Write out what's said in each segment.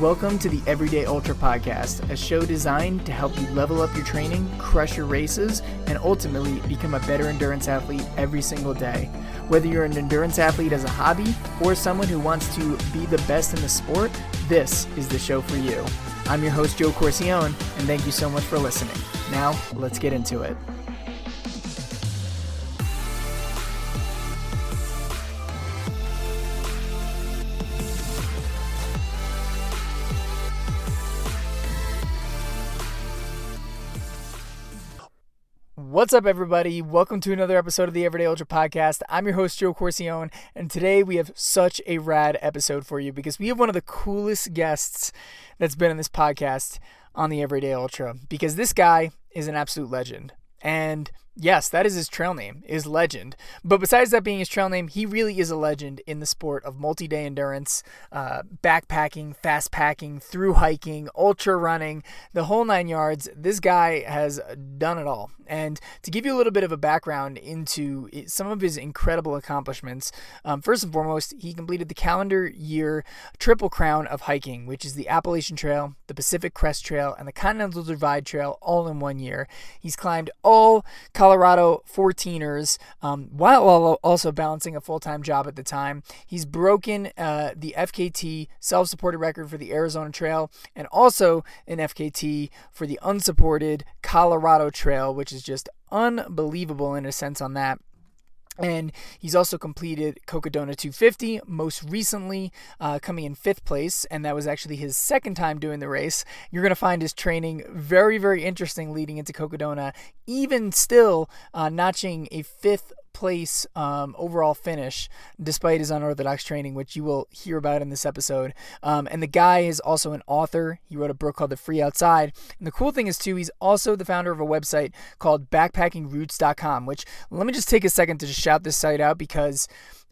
Welcome to the Everyday Ultra Podcast, a show designed to help you level up your training, crush your races, and ultimately become a better endurance athlete every single day. Whether you're an endurance athlete as a hobby or someone who wants to be the best in the sport, this is the show for you. I'm your host, Joe Corcione, and thank you so much for listening. Now, let's get into it. What's up, everybody? Welcome to another episode of the Everyday Ultra Podcast. I'm your host, Joe Corcione, and today we have such a rad episode for you because we have one of the coolest guests that's been in this podcast on the Everyday Ultra because this guy is an absolute legend. And Yes, that is his trail name, is Legend. But besides that being his trail name, he really is a legend in the sport of multi day endurance, uh, backpacking, fast packing, through hiking, ultra running, the whole nine yards. This guy has done it all. And to give you a little bit of a background into some of his incredible accomplishments, um, first and foremost, he completed the calendar year Triple Crown of hiking, which is the Appalachian Trail, the Pacific Crest Trail, and the Continental Divide Trail all in one year. He's climbed all Colorado 14ers, um, while also balancing a full time job at the time. He's broken uh, the FKT self supported record for the Arizona Trail and also an FKT for the unsupported Colorado Trail, which is just unbelievable in a sense on that. And he's also completed Cocodona 250, most recently uh, coming in fifth place, and that was actually his second time doing the race. You're going to find his training very, very interesting leading into Cocodona, even still uh, notching a fifth place um, overall finish despite his unorthodox training, which you will hear about in this episode. Um, and the guy is also an author. He wrote a book called The Free Outside. And the cool thing is, too, he's also the founder of a website called backpackingroutes.com, which let me just take a second to just shout this site out because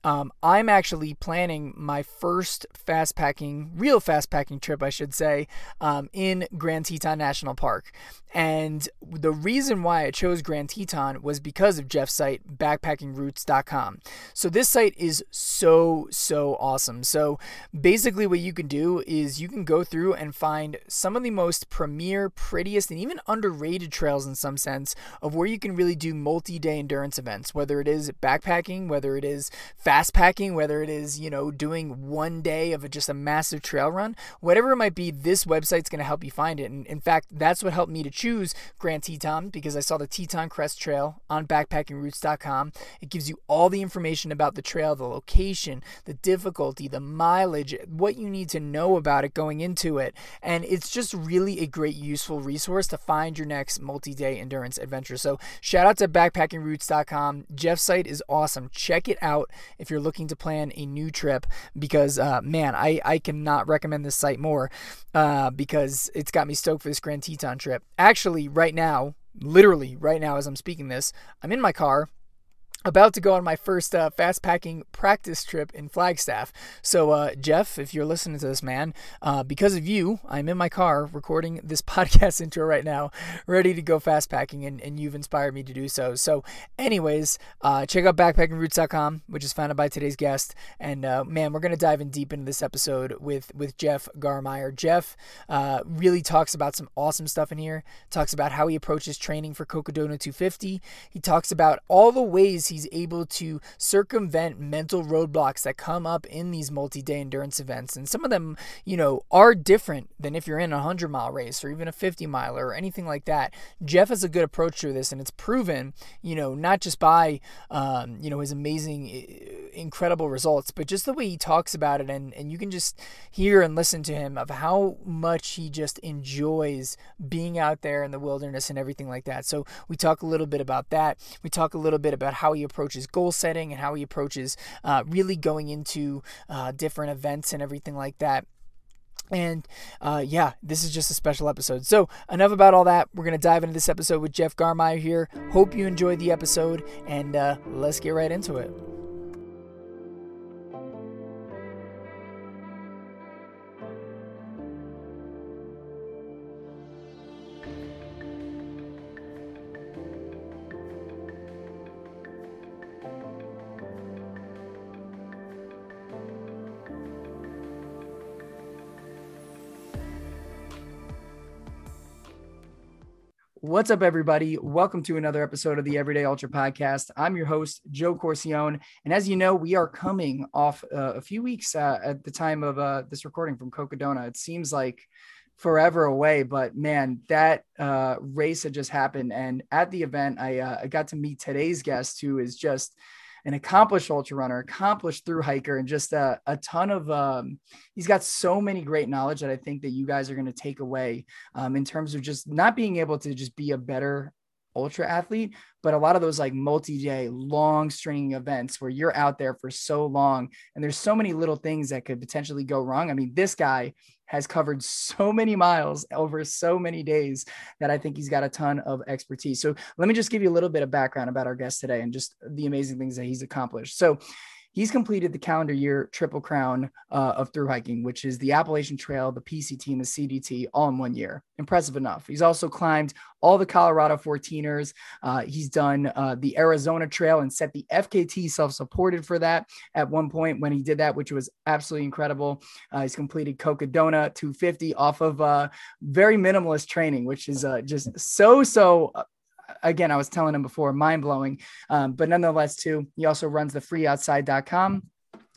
um, I'm actually planning my first fast packing, real fast packing trip, I should say, um, in Grand Teton National Park. And the reason why I chose Grand Teton was because of Jeff's site, backpackingroutes.com. So this site is so, so awesome. So basically, what you can do is you can go through and find some of the most premier, prettiest, and even underrated trails in some sense of where you can really do multi day endurance events, whether it is backpacking, whether it is fast packing, whether it is, you know, doing one day of a, just a massive trail run, whatever it might be, this website's going to help you find it. And in fact, that's what helped me to choose Grand Teton because I saw the Teton Crest Trail on backpackingroutes.com. It gives you all the information about the trail, the location, the difficulty, the mileage, what you need to know about it going into it. And it's just really a great, useful resource to find your next multi day endurance adventure. So shout out to backpackingroutes.com. Jeff's site is awesome. Check it out if you're looking to plan a new trip because, uh, man, I, I cannot recommend this site more uh, because it's got me stoked for this Grand Teton trip. Actually, actually, right now, literally right now as I'm speaking this, I'm in my car about to go on my first uh, fast packing practice trip in Flagstaff. So, uh, Jeff, if you're listening to this, man, uh, because of you, I'm in my car recording this podcast intro right now, ready to go fast packing, and, and you've inspired me to do so. So, anyways, uh, check out backpackingroutes.com, which is founded by today's guest. And uh, man, we're gonna dive in deep into this episode with with Jeff Garmire. Jeff uh, really talks about some awesome stuff in here. Talks about how he approaches training for Cocodona 250. He talks about all the ways he's able to circumvent mental roadblocks that come up in these multi day endurance events. And some of them, you know, are different than if you're in a 100 mile race or even a 50 miler or anything like that. Jeff has a good approach to this, and it's proven, you know, not just by, um, you know, his amazing, incredible results, but just the way he talks about it. And, and you can just hear and listen to him of how much he just enjoys being out there in the wilderness and everything like that. So we talk a little bit about that. We talk a little bit about how he approaches goal setting and how he approaches uh, really going into uh, different events and everything like that. And uh, yeah, this is just a special episode. So, enough about all that. We're going to dive into this episode with Jeff Garmire here. Hope you enjoyed the episode, and uh, let's get right into it. What's up, everybody? Welcome to another episode of the Everyday Ultra Podcast. I'm your host, Joe Corcione. And as you know, we are coming off uh, a few weeks uh, at the time of uh, this recording from Cocodona. It seems like forever away, but man, that uh, race had just happened. And at the event, I, uh, I got to meet today's guest, who is just an accomplished ultra runner, accomplished through hiker, and just a, a ton of. Um, he's got so many great knowledge that I think that you guys are going to take away um, in terms of just not being able to just be a better ultra athlete, but a lot of those like multi-day long stringing events where you're out there for so long and there's so many little things that could potentially go wrong. I mean, this guy has covered so many miles over so many days that I think he's got a ton of expertise. So let me just give you a little bit of background about our guest today and just the amazing things that he's accomplished. So He's completed the calendar year triple crown uh, of through hiking, which is the Appalachian Trail, the PCT, and the CDT all in one year. Impressive enough. He's also climbed all the Colorado 14ers. Uh, he's done uh, the Arizona Trail and set the FKT self supported for that at one point when he did that, which was absolutely incredible. Uh, he's completed Cocodona 250 off of uh, very minimalist training, which is uh, just so, so again, I was telling him before, mind blowing. Um, but nonetheless, too, he also runs the freeoutside.com.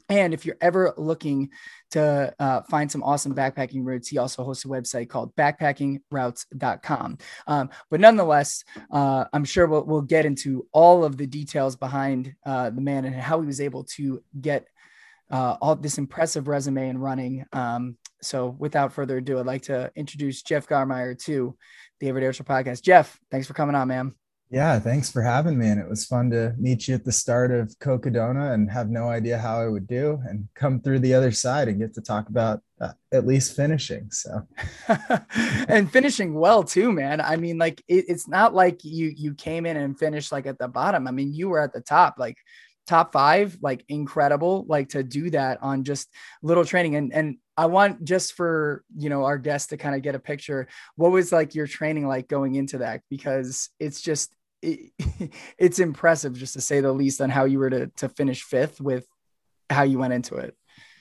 And if you're ever looking to uh, find some awesome backpacking routes, he also hosts a website called backpackingroutes.com. Um, but nonetheless, uh, I'm sure we'll, we'll, get into all of the details behind uh, the man and how he was able to get uh, all this impressive resume and running. Um, so without further ado, I'd like to introduce Jeff Garmire to the Everyday Ultra podcast. Jeff, thanks for coming on, man. Yeah, thanks for having me. And it was fun to meet you at the start of Cocodona and have no idea how I would do and come through the other side and get to talk about uh, at least finishing. So, and finishing well too, man. I mean, like it, it's not like you you came in and finished like at the bottom. I mean, you were at the top. Like top five, like incredible, like to do that on just little training. And and I want just for you know our guests to kind of get a picture. What was like your training like going into that? Because it's just it, it's impressive just to say the least on how you were to to finish fifth with how you went into it.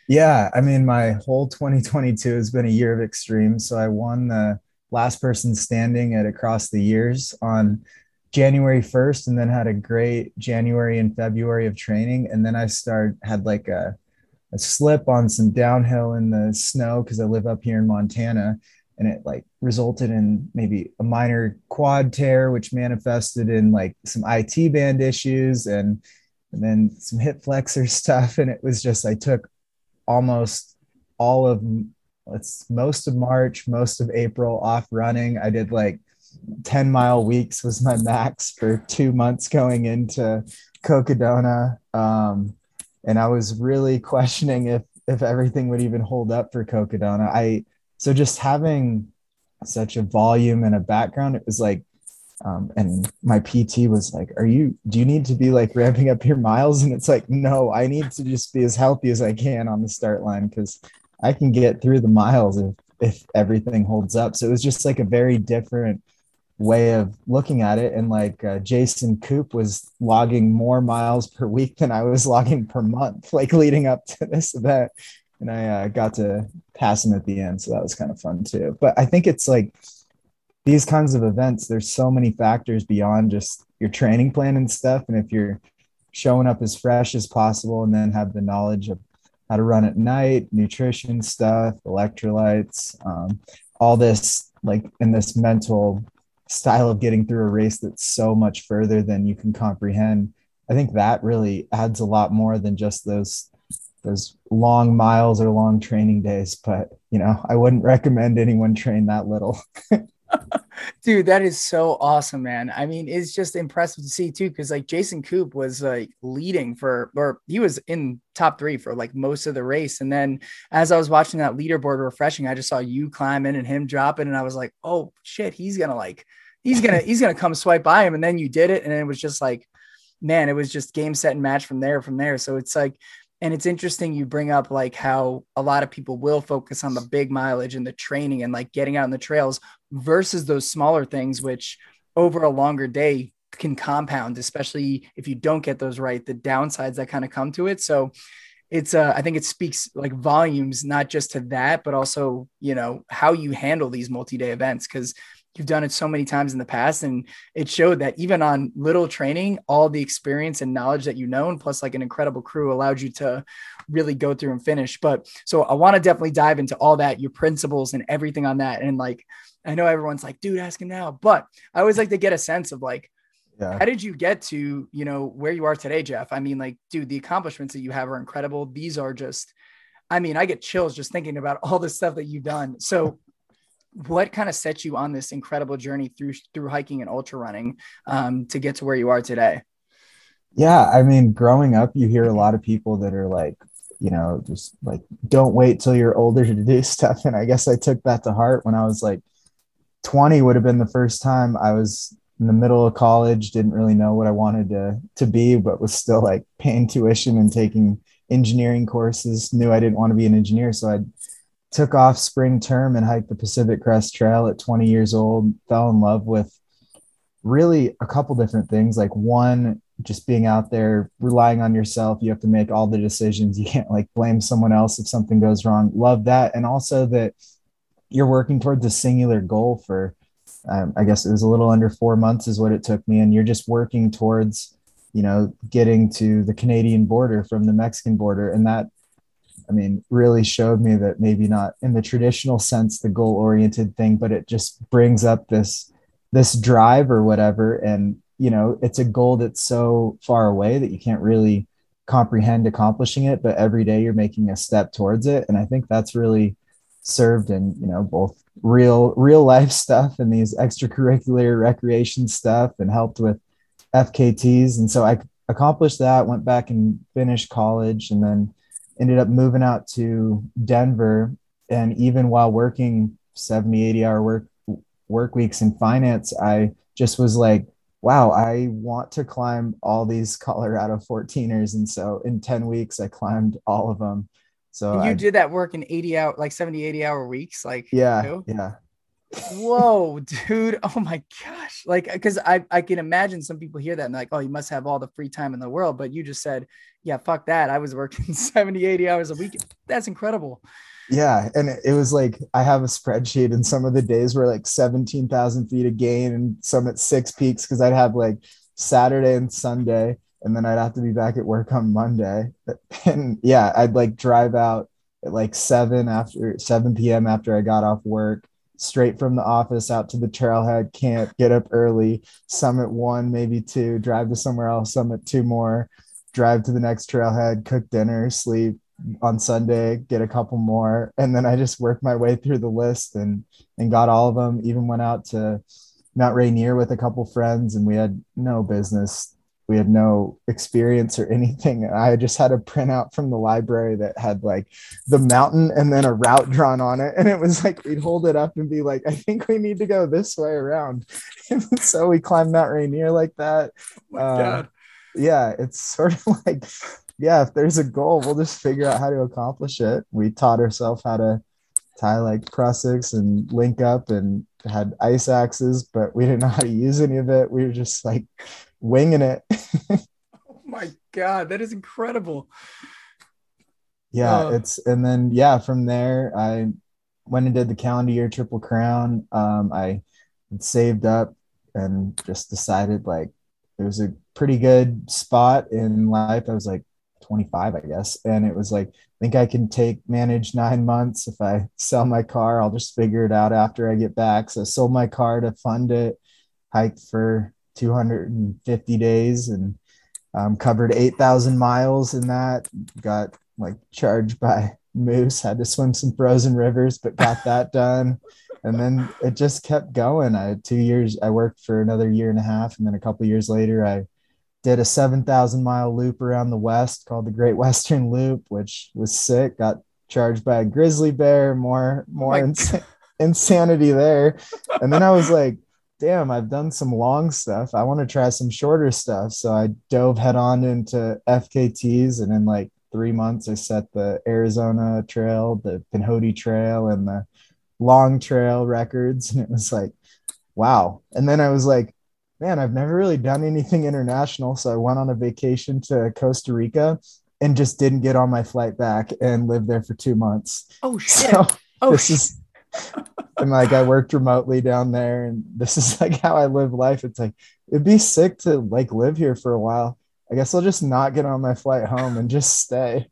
Yeah, I mean, my whole 2022 has been a year of extremes. So I won the last person standing at across the years on January 1st and then had a great January and February of training. And then I started, had like a, a slip on some downhill in the snow because I live up here in Montana. And it like resulted in maybe a minor quad tear, which manifested in like some IT band issues and, and then some hip flexor stuff. And it was just, I took almost all of it's most of March, most of April off running. I did like 10 mile weeks was my max for two months going into Cocodona. Um, and I was really questioning if, if everything would even hold up for Cocodona. I, so just having such a volume and a background, it was like, um, and my PT was like, Are you, do you need to be like ramping up your miles? And it's like, No, I need to just be as healthy as I can on the start line because I can get through the miles if, if everything holds up. So it was just like a very different way of looking at it. And like uh, Jason Koop was logging more miles per week than I was logging per month, like leading up to this event. And I uh, got to pass him at the end. So that was kind of fun too. But I think it's like these kinds of events, there's so many factors beyond just your training plan and stuff. And if you're showing up as fresh as possible and then have the knowledge of how to run at night, nutrition stuff, electrolytes, um, all this like in this mental style of getting through a race that's so much further than you can comprehend. I think that really adds a lot more than just those those long miles or long training days but you know i wouldn't recommend anyone train that little Dude, that is so awesome, man. I mean, it's just impressive to see too, because like Jason Koop was like leading for, or he was in top three for like most of the race. And then as I was watching that leaderboard refreshing, I just saw you climbing and him dropping, and I was like, oh shit, he's gonna like, he's gonna, he's gonna come swipe by him. And then you did it, and it was just like, man, it was just game set and match from there, from there. So it's like and it's interesting you bring up like how a lot of people will focus on the big mileage and the training and like getting out on the trails versus those smaller things which over a longer day can compound especially if you don't get those right the downsides that kind of come to it. So it's uh i think it speaks like volumes not just to that but also you know how you handle these multi-day events because you've done it so many times in the past and it showed that even on little training all the experience and knowledge that you know and plus like an incredible crew allowed you to really go through and finish. But so i want to definitely dive into all that your principles and everything on that. And like i know everyone's like dude ask him now. But i always like to get a sense of like yeah. how did you get to you know where you are today jeff? I mean like dude the accomplishments that you have are incredible. These are just i mean i get chills just thinking about all the stuff that you've done. So what kind of set you on this incredible journey through through hiking and ultra running um, to get to where you are today? Yeah, I mean, growing up, you hear a lot of people that are like, you know, just like, don't wait till you're older to do stuff. And I guess I took that to heart when I was like 20 would have been the first time I was in the middle of college, didn't really know what I wanted to to be, but was still like paying tuition and taking engineering courses. Knew I didn't want to be an engineer, so I took off spring term and hiked the Pacific Crest Trail at 20 years old. Fell in love with really a couple different things. Like one, just being out there, relying on yourself. You have to make all the decisions. You can't like blame someone else if something goes wrong. Love that, and also that you're working towards a singular goal for. Um, I guess it was a little under four months is what it took me, and you're just working towards, you know, getting to the Canadian border from the Mexican border, and that I mean, really showed me that maybe not in the traditional sense, the goal oriented thing, but it just brings up this this drive or whatever. And you know, it's a goal that's so far away that you can't really comprehend accomplishing it, but every day you're making a step towards it. And I think that's really served in, you know, both real real life stuff and these extracurricular recreation stuff and helped with FKTs. And so I accomplished that, went back and finished college and then ended up moving out to Denver. And even while working 70, 80 hour work work weeks in finance, I just was like, wow, I want to climb all these Colorado 14ers. And so in 10 weeks, I climbed all of them. So and you I, did that work in 80 out like 70, 80 hour weeks. Like, yeah, you know? yeah. Whoa, dude. Oh my gosh. Like, uh, because I, I can imagine some people hear that and like, oh, you must have all the free time in the world. But you just said, yeah, fuck that. I was working 70, 80 hours a week. That's incredible. Yeah. And it, was like, I have a spreadsheet, and some of the days were like 17,000 feet of gain and some at six peaks because I'd have like Saturday and Sunday. And then I'd have to be back at work on Monday. And yeah, I'd like drive out at like seven after 7 p.m. after I got off work straight from the office out to the trailhead camp get up early summit one maybe two drive to somewhere else summit two more drive to the next trailhead cook dinner sleep on sunday get a couple more. And then i just worked my way through the list and and got all of them even went out to mount rainier with a couple friends and we had no business we had no experience or anything. I just had a printout from the library that had like the mountain and then a route drawn on it. And it was like we'd hold it up and be like, I think we need to go this way around. And so we climbed Mount Rainier like that. Oh uh, yeah, it's sort of like, yeah, if there's a goal, we'll just figure out how to accomplish it. We taught ourselves how to tie like prusiks and link up and had ice axes, but we didn't know how to use any of it. We were just like winging it. oh my god, that is incredible. Yeah, uh, it's and then yeah, from there I went and did the calendar year triple crown. Um, I saved up and just decided like it was a pretty good spot in life. I was like 25, I guess, and it was like I think I can take manage nine months. If I sell my car, I'll just figure it out after I get back. So I sold my car to fund it, hiked for 250 days and um, covered 8,000 miles in that. Got like charged by moose, had to swim some frozen rivers, but got that done. And then it just kept going. I had two years, I worked for another year and a half. And then a couple years later, I did a 7,000 mile loop around the West called the Great Western Loop, which was sick. Got charged by a grizzly bear, more, more ins- insanity there. And then I was like, damn, I've done some long stuff. I want to try some shorter stuff. So I dove head on into FKTs. And in like three months, I set the Arizona Trail, the Pinhoti Trail, and the Long Trail records. And it was like, wow. And then I was like, man, I've never really done anything international. So I went on a vacation to Costa Rica and just didn't get on my flight back and lived there for two months. Oh, shit. So oh, this shit. is and like I worked remotely down there, and this is like how I live life. It's like it'd be sick to like live here for a while. I guess I'll just not get on my flight home and just stay.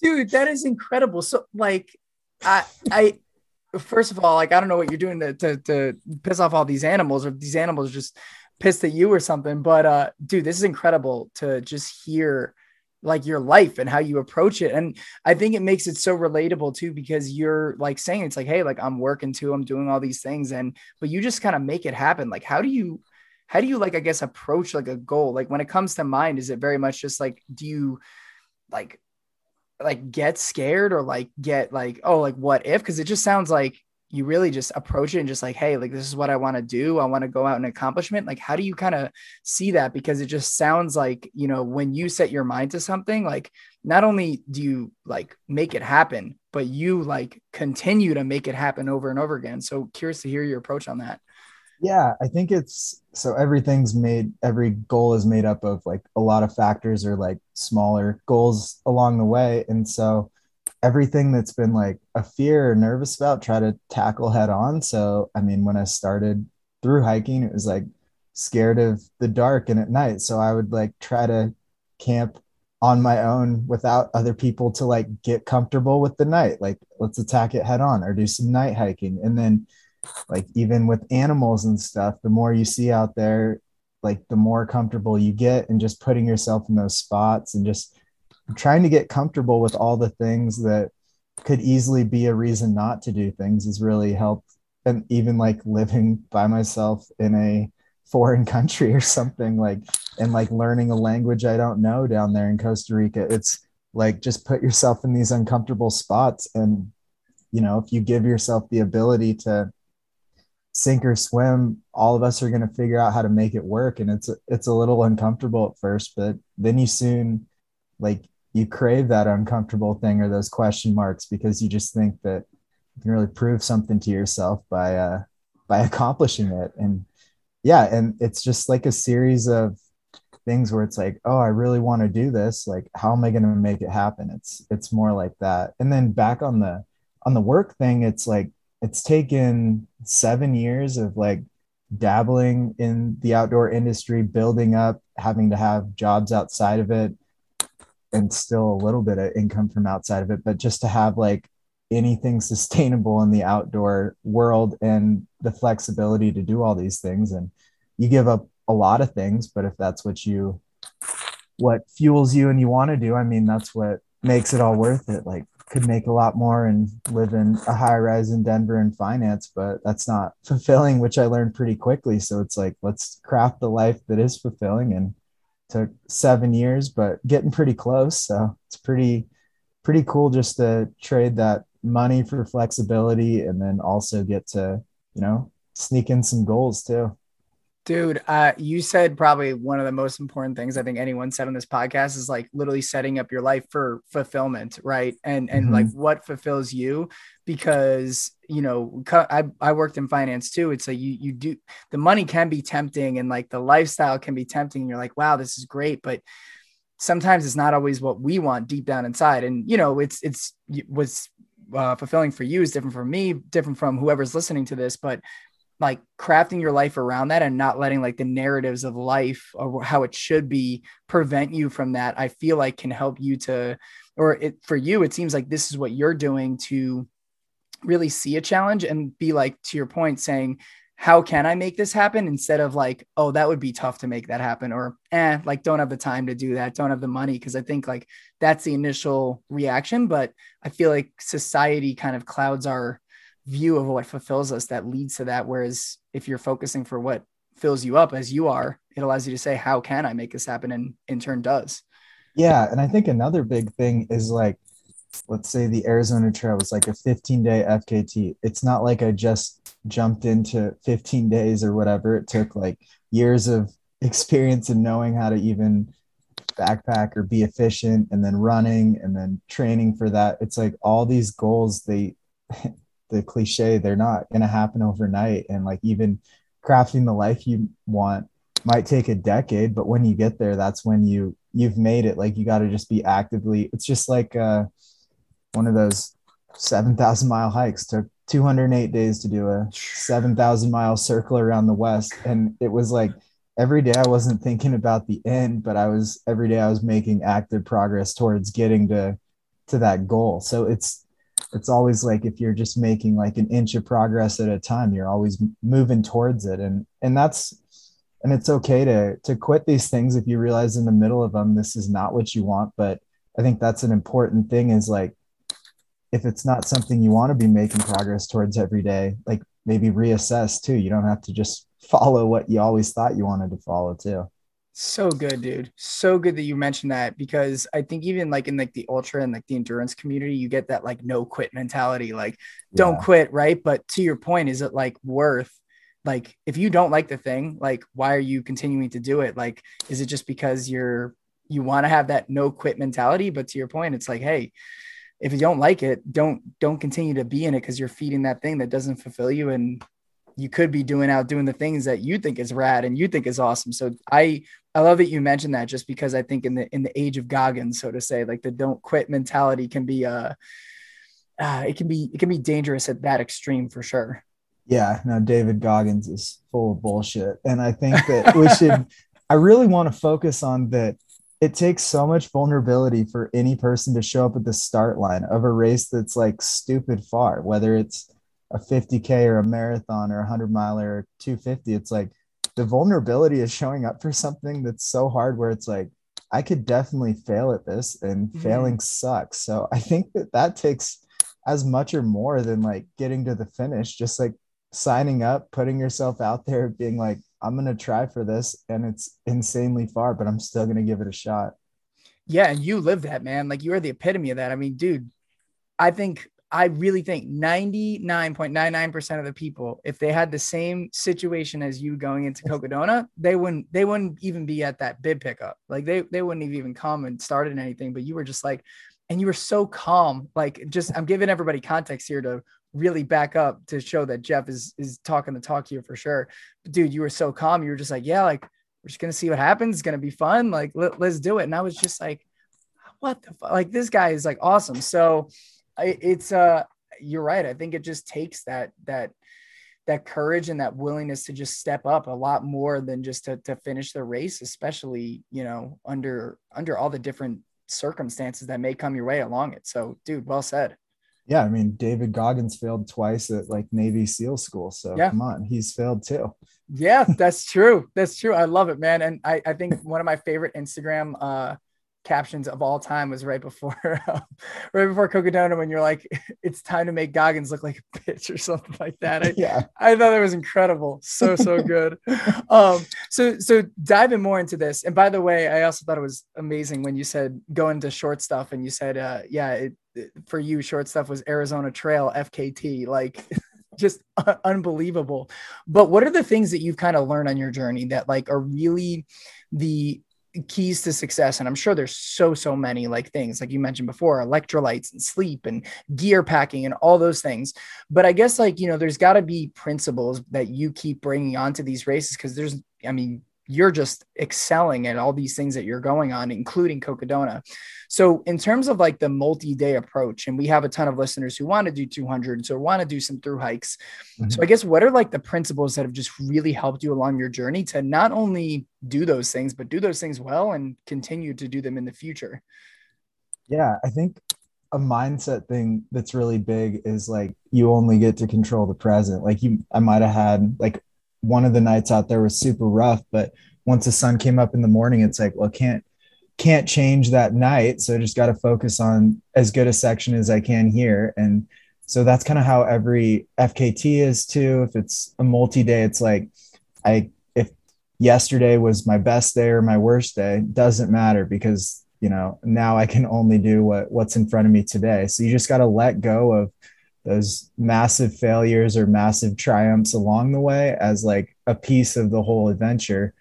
Dude, that is incredible. So like I I first of all, like I don't know what you're doing to, to, to piss off all these animals, or these animals just pissed at you or something. But uh, dude, this is incredible to just hear like your life and how you approach it. And I think it makes it so relatable too, because you're like saying it's like, hey, like I'm working too, I'm doing all these things, and but you just kind of make it happen. Like, how do you how do you like I guess approach like a goal? Like when it comes to mind, is it very much just like do you like like get scared or like get like oh like what if because it just sounds like you really just approach it and just like hey like this is what i want to do. I want to go out and accomplishment. Like how do you kind of see that? Because it just sounds like you know when you set your mind to something like not only do you like make it happen but you like continue to make it happen over and over again. So curious to hear your approach on that. Yeah i think it's so everything's made every goal is made up of like a lot of factors or like smaller goals along the way. And so everything that's been like a fear or nervous about try to tackle head on. So i mean when i started through hiking it was like scared of the dark and at night. So i would like try to camp on my own without other people to like get comfortable with the night. Like let's attack it head on or do some night hiking. And then like even with animals and stuff the more you see out there like the more comfortable you get and just putting yourself in those spots and just trying to get comfortable with all the things that could easily be a reason not to do things has really helped. And even like living by myself in a foreign country or something like and like learning a language i don't know down there in costa rica it's like just put yourself in these uncomfortable spots. And you know if you give yourself the ability to sink or swim all of us are going to figure out how to make it work. And it's it's a little uncomfortable at first but then you soon like you crave that uncomfortable thing or those question marks because you just think that you can really prove something to yourself by uh by accomplishing it. And yeah and it's just like a series of things where it's like oh i really want to do this. Like how am i going to make it happen? It's it's more like that. And then back on the on the work thing it's like it's taken seven years of like dabbling in the outdoor industry, building up, having to have jobs outside of it, and still a little bit of income from outside of it. But just to have like anything sustainable in the outdoor world and the flexibility to do all these things. And you give up a lot of things, but if that's what you, what fuels you and you want to do, I mean, that's what makes it all worth it. Like could make a lot more and live in a high rise in Denver and finance, but that's not fulfilling, which I learned pretty quickly. So it's like, let's craft the life that is fulfilling and took seven years, but getting pretty close. So it's pretty, pretty cool just to trade that money for flexibility and then also get to, you know, sneak in some goals too. Dude, uh, you said probably one of the most important things I think anyone said on this podcast is like literally setting up your life for fulfillment, right? And and mm-hmm. like what fulfills you, because you know I I worked in finance too. It's like you you do the money can be tempting and like the lifestyle can be tempting. And you're like, wow, this is great, but sometimes it's not always what we want deep down inside. And you know, it's it's was uh, fulfilling for you is different from me, different from whoever's listening to this, but like crafting your life around that and not letting like the narratives of life or how it should be prevent you from that i feel like can help you to or it for you it seems like this is what you're doing to really see a challenge and be like to your point saying how can i make this happen? instead of like oh that would be tough to make that happen or eh like don't have the time to do that don't have the money because i think like that's the initial reaction but i feel like society kind of clouds our view of what fulfills us that leads to that. Whereas if you're focusing for what fills you up as you are, it allows you to say, how can I make this happen? And in turn does. Yeah. And I think another big thing is like, let's say the Arizona Trail was like a 15 day FKT. It's not like I just jumped into 15 days or whatever. It took like years of experience and knowing how to even backpack or be efficient and then running and then training for that. It's like all these goals, they the cliche they're not going to happen overnight and like even crafting the life you want might take a decade but when you get there that's when you you've made it like you got to just be actively it's just like uh one of those 7000 mile hikes took 208 days to do a 7,000 mile circle around the West. And it was like every day I wasn't thinking about the end, but I was every day I was making active progress towards getting to to that goal. So it's it's always like if you're just making like an inch of progress at a time, you're always moving towards it. And and that's and it's okay to to quit these things if you realize in the middle of them this is not what you want. But I think that's an important thing is like if it's not something you want to be making progress towards every day, like maybe reassess too. You don't have to just follow what you always thought you wanted to follow too. So good, dude. So good that you mentioned that because I think even like in like the ultra and like the endurance community, you get that like no quit mentality, like don't yeah. quit, right? But to your point, is it like worth like if you don't like the thing, like why are you continuing to do it? Like, is it just because you're you want to have that no quit mentality? But to your point, it's like, hey, if you don't like it, don't don't continue to be in it because you're feeding that thing that doesn't fulfill you and you could be doing out doing the things that you think is rad and you think is awesome. So I I love that you mentioned that just because I think in the in the age of Goggins, so to say, like the don't quit mentality can be uh, uh it can be it can be dangerous at that extreme for sure. Yeah, no, David Goggins is full of bullshit. And I think that we should I really want to focus on that it takes so much vulnerability for any person to show up at the start line of a race that's like stupid far, whether it's a 50k or a marathon or a 100 mile or 250 it's like the vulnerability is showing up for something that's so hard where it's like i could definitely fail at this and mm-hmm. failing sucks. So i think that that takes as much or more than like getting to the finish just like signing up putting yourself out there being like i'm going to try for this and it's insanely far but i'm still going to give it a shot. Yeah and you live that man. Like you are the epitome of that. I mean dude i think I really think 99.99% of the people, if they had the same situation as you going into Cocodona, they wouldn't they wouldn't even be at that bib pickup. Like they they wouldn't have even come and started anything. But you were just like, and you were so calm. Like just I'm giving everybody context here to really back up to show that Jeff is is talking the talk here for sure. But dude, you were so calm. You were just like, yeah, like we're just gonna see what happens. It's gonna be fun. Like let, let's do it. And I was just like, what the fuck? Like this guy is like awesome. So it's uh you're right. I think it just takes that that that courage and that willingness to just step up a lot more than just to, to finish the race especially you know under under all the different circumstances that may come your way along it. So dude well said. Yeah i mean david goggins failed twice at like navy seal school so yeah. come on he's failed too. Yeah that's true. That's true. I love it man. And i i think one of my favorite instagram uh captions of all time was right before right before Cocodona when you're like it's time to make Goggins look like a bitch or something like that. I, yeah. I thought it was incredible. So so good. um so so diving more into this. And by the way, I also thought it was amazing when you said go into short stuff and you said uh yeah, it, it for you short stuff was Arizona Trail FKT like just unbelievable. But what are the things that you've kind of learned on your journey that like are really the keys to success and i'm sure there's so so many like things like you mentioned before electrolytes and sleep and gear packing and all those things. But i guess like you know there's got to be principles that you keep bringing onto these races because there's i mean you're just excelling at all these things that you're going on, including Cocodona. So, in terms of like the multi day approach, and we have a ton of listeners who want to do 200, so want to do some through hikes. Mm-hmm. So, I guess what are like the principles that have just really helped you along your journey to not only do those things, but do those things well and continue to do them in the future? Yeah, I think a mindset thing that's really big is like you only get to control the present. Like you, I might have had like one of the nights out there was super rough, but once the sun came up in the morning, it's like, well, can't can't change that night. So I just got to focus on as good a section as I can here. And so that's kind of how every FKT is too. If it's a multi-day, it's like I if yesterday was my best day or my worst day, doesn't matter because you know now I can only do what what's in front of me today. So you just got to let go of those massive failures or massive triumphs along the way as like a piece of the whole adventure.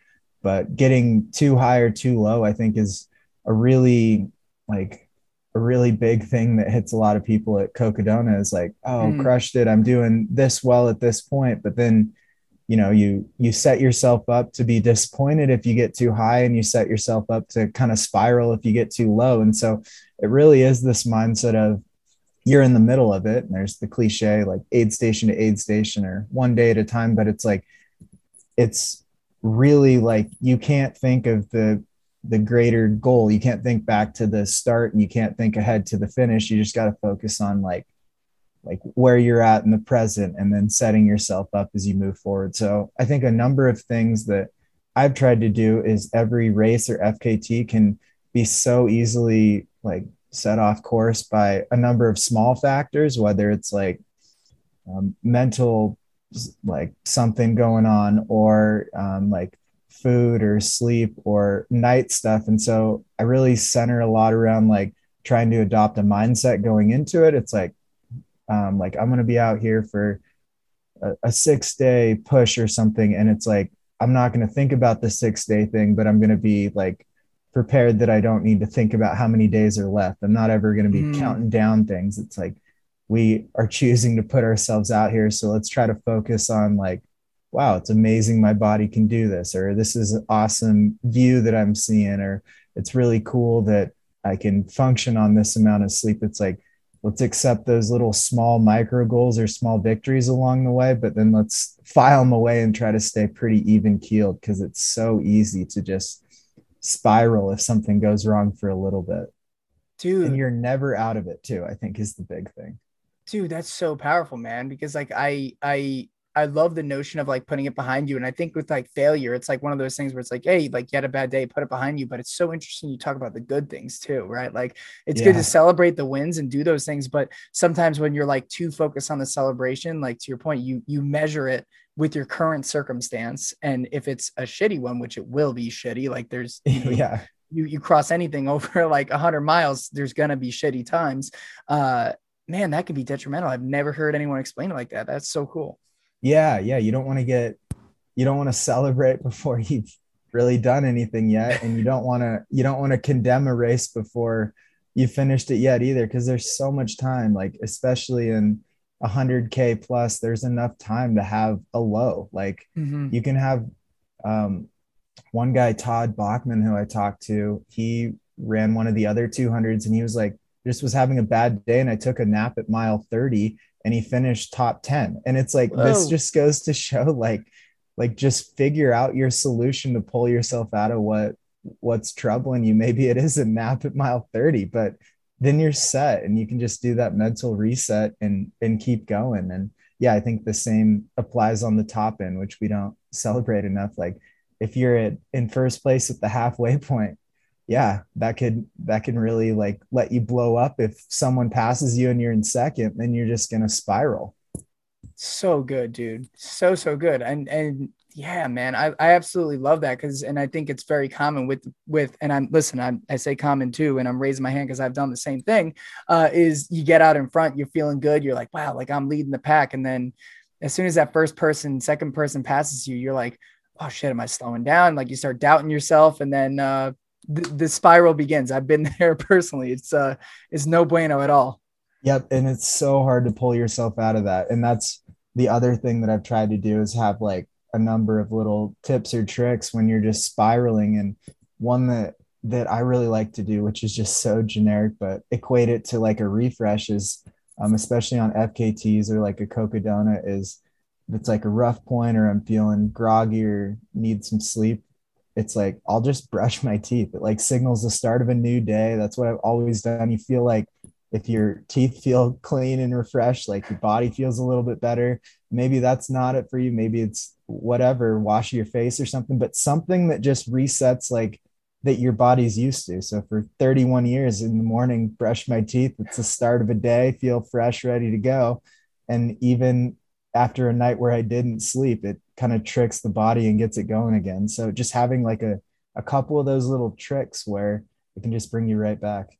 But getting too high or too low i think is a really like a really big thing that hits a lot of people at cocodona is like oh mm. crushed it. I'm doing this well at this point. But then you know you you set yourself up to be disappointed if you get too high and you set yourself up to kind of spiral if you get too low. And so it really is this mindset of you're in the middle of it and there's the cliche like aid station to aid station or one day at a time but it's like it's really like you can't think of the the greater goal. You can't think back to the start and you can't think ahead to the finish. You just got to focus on like like where you're at in the present and then setting yourself up as you move forward. So i think a number of things that i've tried to do is every race or fkt can be so easily like set off course by a number of small factors, whether it's like um, mental, like something going on, or um, like food or sleep or night stuff. And so I really center a lot around like trying to adopt a mindset going into it. It's like, um, like I'm going to be out here for a, a six day push or something. And it's like, I'm not going to think about the six day thing, but I'm going to be like prepared that I don't need to think about how many days are left. I'm not ever going to be mm. counting down things. It's like we are choosing to put ourselves out here. So let's try to focus on like, wow, it's amazing my body can do this, or this is an awesome view that I'm seeing, or it's really cool that I can function on this amount of sleep. It's like, let's accept those little small micro goals or small victories along the way, but then let's file them away and try to stay pretty even keeled because it's so easy to just spiral if something goes wrong for a little bit. Dude. And you're never out of it too, I think is the big thing. Dude, that's so powerful, man. Because like I I I love the notion of like putting it behind you. And I think with like failure, it's like one of those things where it's like, hey, like you had a bad day, put it behind you. But it's so interesting you talk about the good things too, right? Like it's yeah. good to celebrate the wins and do those things. But sometimes when you're like too focused on the celebration, like to your point, you you measure it with your current circumstance. And if it's a shitty one, which it will be shitty, like there's you know, yeah. You, you cross anything over like 100 miles, there's gonna be shitty times. Uh, man, that can be detrimental. I've never heard anyone explain it like that. That's so cool. Yeah, yeah. You don't want to get, you don't want to celebrate before you've really done anything yet, and you don't want to, you don't want to condemn a race before you finished it yet either, because there's so much time. Like especially in 100k plus, there's enough time to have a low. Like mm-hmm. you can have, um, one guy Todd Bachman who I talked to, he ran one of the other 200s, and he was like, just was having a bad day, and I took a nap at mile 30 and he finished top 10 and it's like Whoa. this just goes to show like like just figure out your solution to pull yourself out of what what's troubling you maybe it is a nap at mile 30 but then you're set and you can just do that mental reset and and keep going and yeah i think the same applies on the top end which we don't celebrate enough like if you're at in first place at the halfway point yeah, that could that can really like let you blow up if someone passes you and you're in second, then you're just gonna spiral. So good, dude. So so good. And and yeah, man, I, I absolutely love that because and I think it's very common with with and I'm listen, I'm I say common too, and I'm raising my hand because I've done the same thing. Uh, is you get out in front, you're feeling good, you're like, wow, like I'm leading the pack, and then as soon as that first person, second person passes you, you're like, oh shit, am I slowing down? Like you start doubting yourself, and then uh, the, the spiral begins. I've been there personally. It's uh it's no bueno at all. Yep, and it's so hard to pull yourself out of that. And that's the other thing that I've tried to do is have like a number of little tips or tricks when you're just spiraling and one that that I really like to do, which is just so generic, but equate it to like a refresh is um, especially on FKTs or like a Cocodona is if it's like a rough point or I'm feeling groggy or need some sleep, it's like I'll just brush my teeth. It like signals the start of a new day. That's what I've always done. You feel like if your teeth feel clean and refreshed, like your body feels a little bit better. Maybe that's not it for you. Maybe it's whatever, wash your face or something, but something that just resets like that your body's used to. So for 31 years in the morning, brush my teeth. It's the start of a day, feel fresh, ready to go. And even after a night where I didn't sleep, it kind of tricks the body and gets it going again. So just having like a, a couple of those little tricks where it can just bring you right back.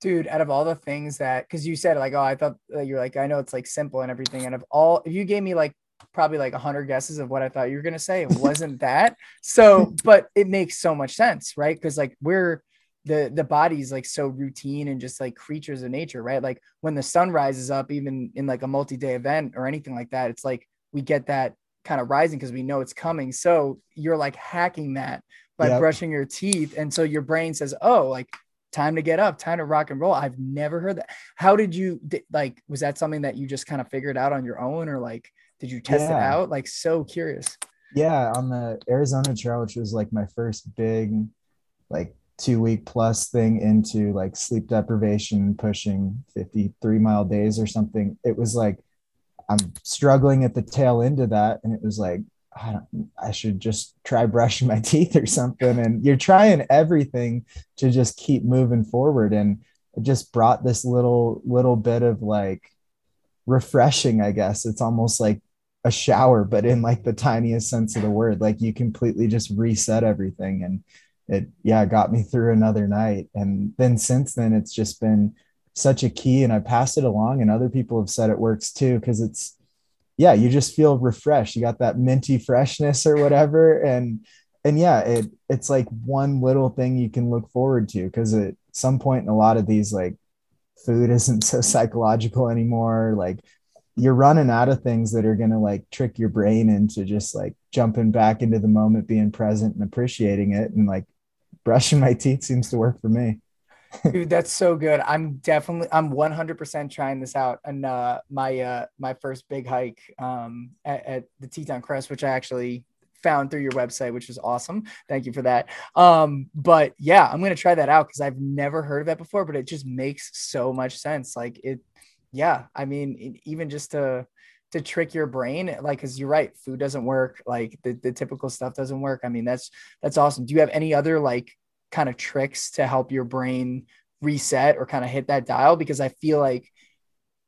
Dude, out of all the things that, because you said like, oh, I thought uh, you're like, I know it's like simple and everything. And of all, if you gave me like probably like a hundred guesses of what I thought you were gonna say, it wasn't that. So, but it makes so much sense, right? Because like we're the the body's like so routine and just like creatures of nature, right? Like when the sun rises up, even in like a multi-day event or anything like that, it's like we get that kind of rising because we know it's coming. So you're like hacking that by yep. brushing your teeth. And so your brain says, Oh, like time to get up, time to rock and roll. I've never heard that. How did you like? Was that something that you just kind of figured out on your own, or like did you test yeah. it out? Like, so curious. Yeah, on the Arizona Trail, which was like my first big, like two week plus thing into like sleep deprivation, pushing 53 mile days or something. It was like I'm struggling at the tail end of that. And it was like, I, I should just try brushing my teeth or something. And you're trying everything to just keep moving forward. And it just brought this little, little bit of like refreshing, I guess. It's almost like a shower, but in like the tiniest sense of the word. Like you completely just reset everything. And it yeah got me through another night and then since then it's just been such a key and i passed it along and other people have said it works too because it's yeah you just feel refreshed you got that minty freshness or whatever and and yeah it it's like one little thing you can look forward to because at some point in a lot of these like food isn't so psychological anymore like you're running out of things that are going to like trick your brain into just like jumping back into the moment being present and appreciating it and like brushing my teeth seems to work for me. Dude, that's so good. I'm definitely I'm 100% trying this out and uh my uh my first big hike um at, at the Teton Crest which I actually found through your website which was awesome. Thank you for that. Um but yeah, I'm going to try that out cuz I've never heard of that before but it just makes so much sense. Like it yeah, I mean even just to to trick your brain eh, like because you're right food doesn't work like the, the typical stuff doesn't work. I mean that's that's awesome. Do you have any other like kind of tricks to help your brain reset or kind of hit that dial? Because i feel like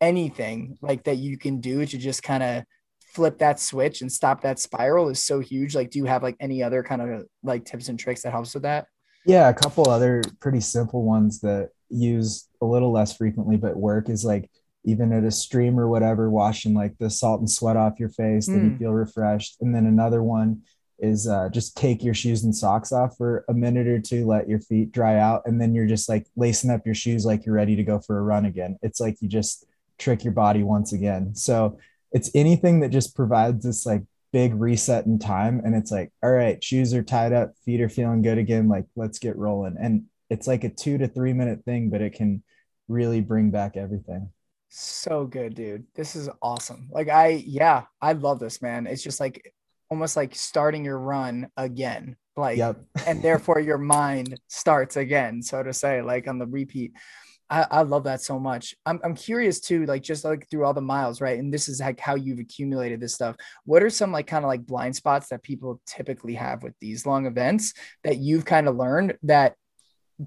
anything like that you can do to just kind of flip that switch and stop that spiral is so huge. Like do you have like any other kind of like tips and tricks that helps with that? Yeah a couple other pretty simple ones that use a little less frequently but work is like even at a stream or whatever, washing like the salt and sweat off your face, mm. then you hmm. feel refreshed. And then another one is uh, just take your shoes and socks off for a minute or two, let your feet dry out, and then you're just like lacing up your shoes like you're ready to go for a run again. It's like you just trick your body once again. So it's anything that just provides this like big reset in time. And it's like, all right, shoes are tied up, feet are feeling good again. Like, let's get rolling. And it's like a two to three minute thing, but it can really bring back everything. So good, dude. This is awesome. Like I yeah, I love this, man. It's just like almost like starting your run again. Like yep. and therefore your mind starts again, so to say, like on the repeat. I, I love that so much. I'm, I'm curious too, like just like through all the miles, right? And this is like how you've accumulated this stuff. What are some like kind of like blind spots that people typically have with these long events that you've kind of learned that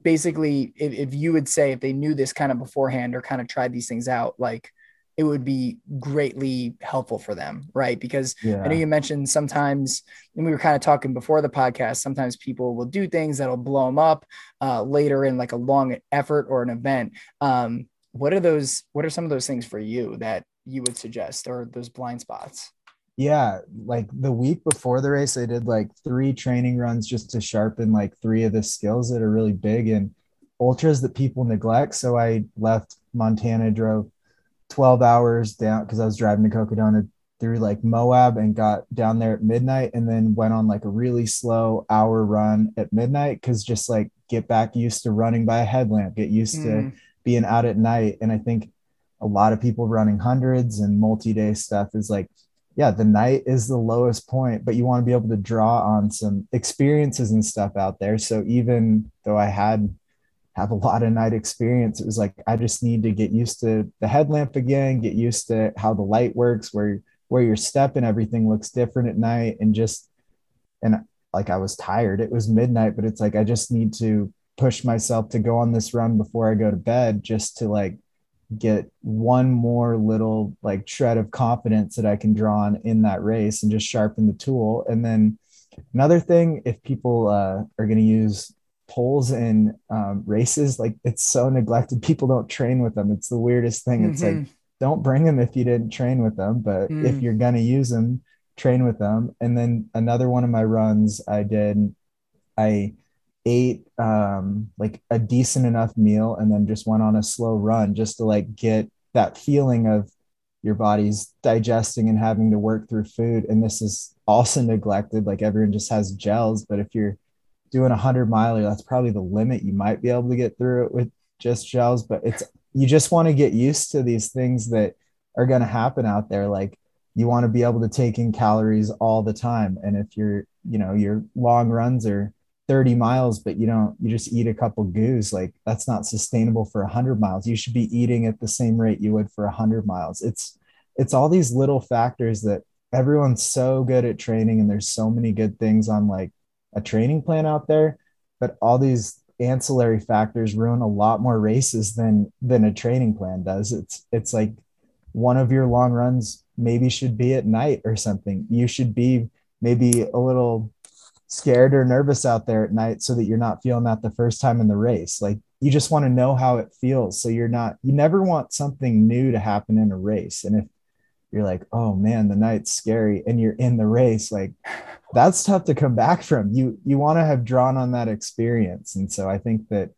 basically if, if you would say if they knew this kind of beforehand or kind of tried these things out like it would be greatly helpful for them right? Because yeah. i know you mentioned sometimes and we were kind of talking before the podcast sometimes people will do things that'll blow them up uh, later in like a long effort or an event. Um, what are those what are some of those things for you that you would suggest or those blind spots yeah like the week before the race i did like three training runs just to sharpen like three of the skills that are really big and ultras that people neglect so i left montana drove 12 hours down because i was driving to cocodona through like moab and got down there at midnight and then went on like a really slow hour run at midnight because just like get back used to running by a headlamp get used mm. to being out at night and i think a lot of people running hundreds and multi-day stuff is like yeah, the night is the lowest point, but you want to be able to draw on some experiences and stuff out there. So even though I had have a lot of night experience, it was like I just need to get used to the headlamp again, get used to how the light works, where where your step and everything looks different at night, and just and like I was tired. It was midnight, but it's like I just need to push myself to go on this run before I go to bed, just to like get one more little like shred of confidence that I can draw on in that race and just sharpen the tool. And then another thing, if people uh, are going to use poles in um, races, like it's so neglected. People don't train with them. It's the weirdest thing. Mm-hmm. It's like, mm-hmm. don't bring them if you didn't train with them, but mm. if you're going to use them, train with them. And then another one of my runs I did, I ate um, like a decent enough meal and then just went on a slow run just to like get that feeling of your body's digesting and having to work through food and this is also neglected like everyone just has gels but if you're doing a hundred miler, that's probably the limit you might be able to get through it with just gels. But it's you just want to get used to these things that are going to happen out there. Like you want to be able to take in calories all the time. And if you're, you know, your long runs are 30 miles, but you don't, you just eat a couple goos, like that's not sustainable for 100 miles. You should be eating at the same rate you would for 100 miles. It's, it's all these little factors that everyone's so good at training and there's so many good things on like a training plan out there but all these ancillary factors ruin a lot more races than than a training plan does it's it's like one of your long runs maybe should be at night or something you should be maybe a little scared or nervous out there at night so that you're not feeling that the first time in the race like you just want to know how it feels so you're not you never want something new to happen in a race and if you're like, oh man, the night's scary, and you're in the race, like that's tough to come back from. You you want to have drawn on that experience, and so I think that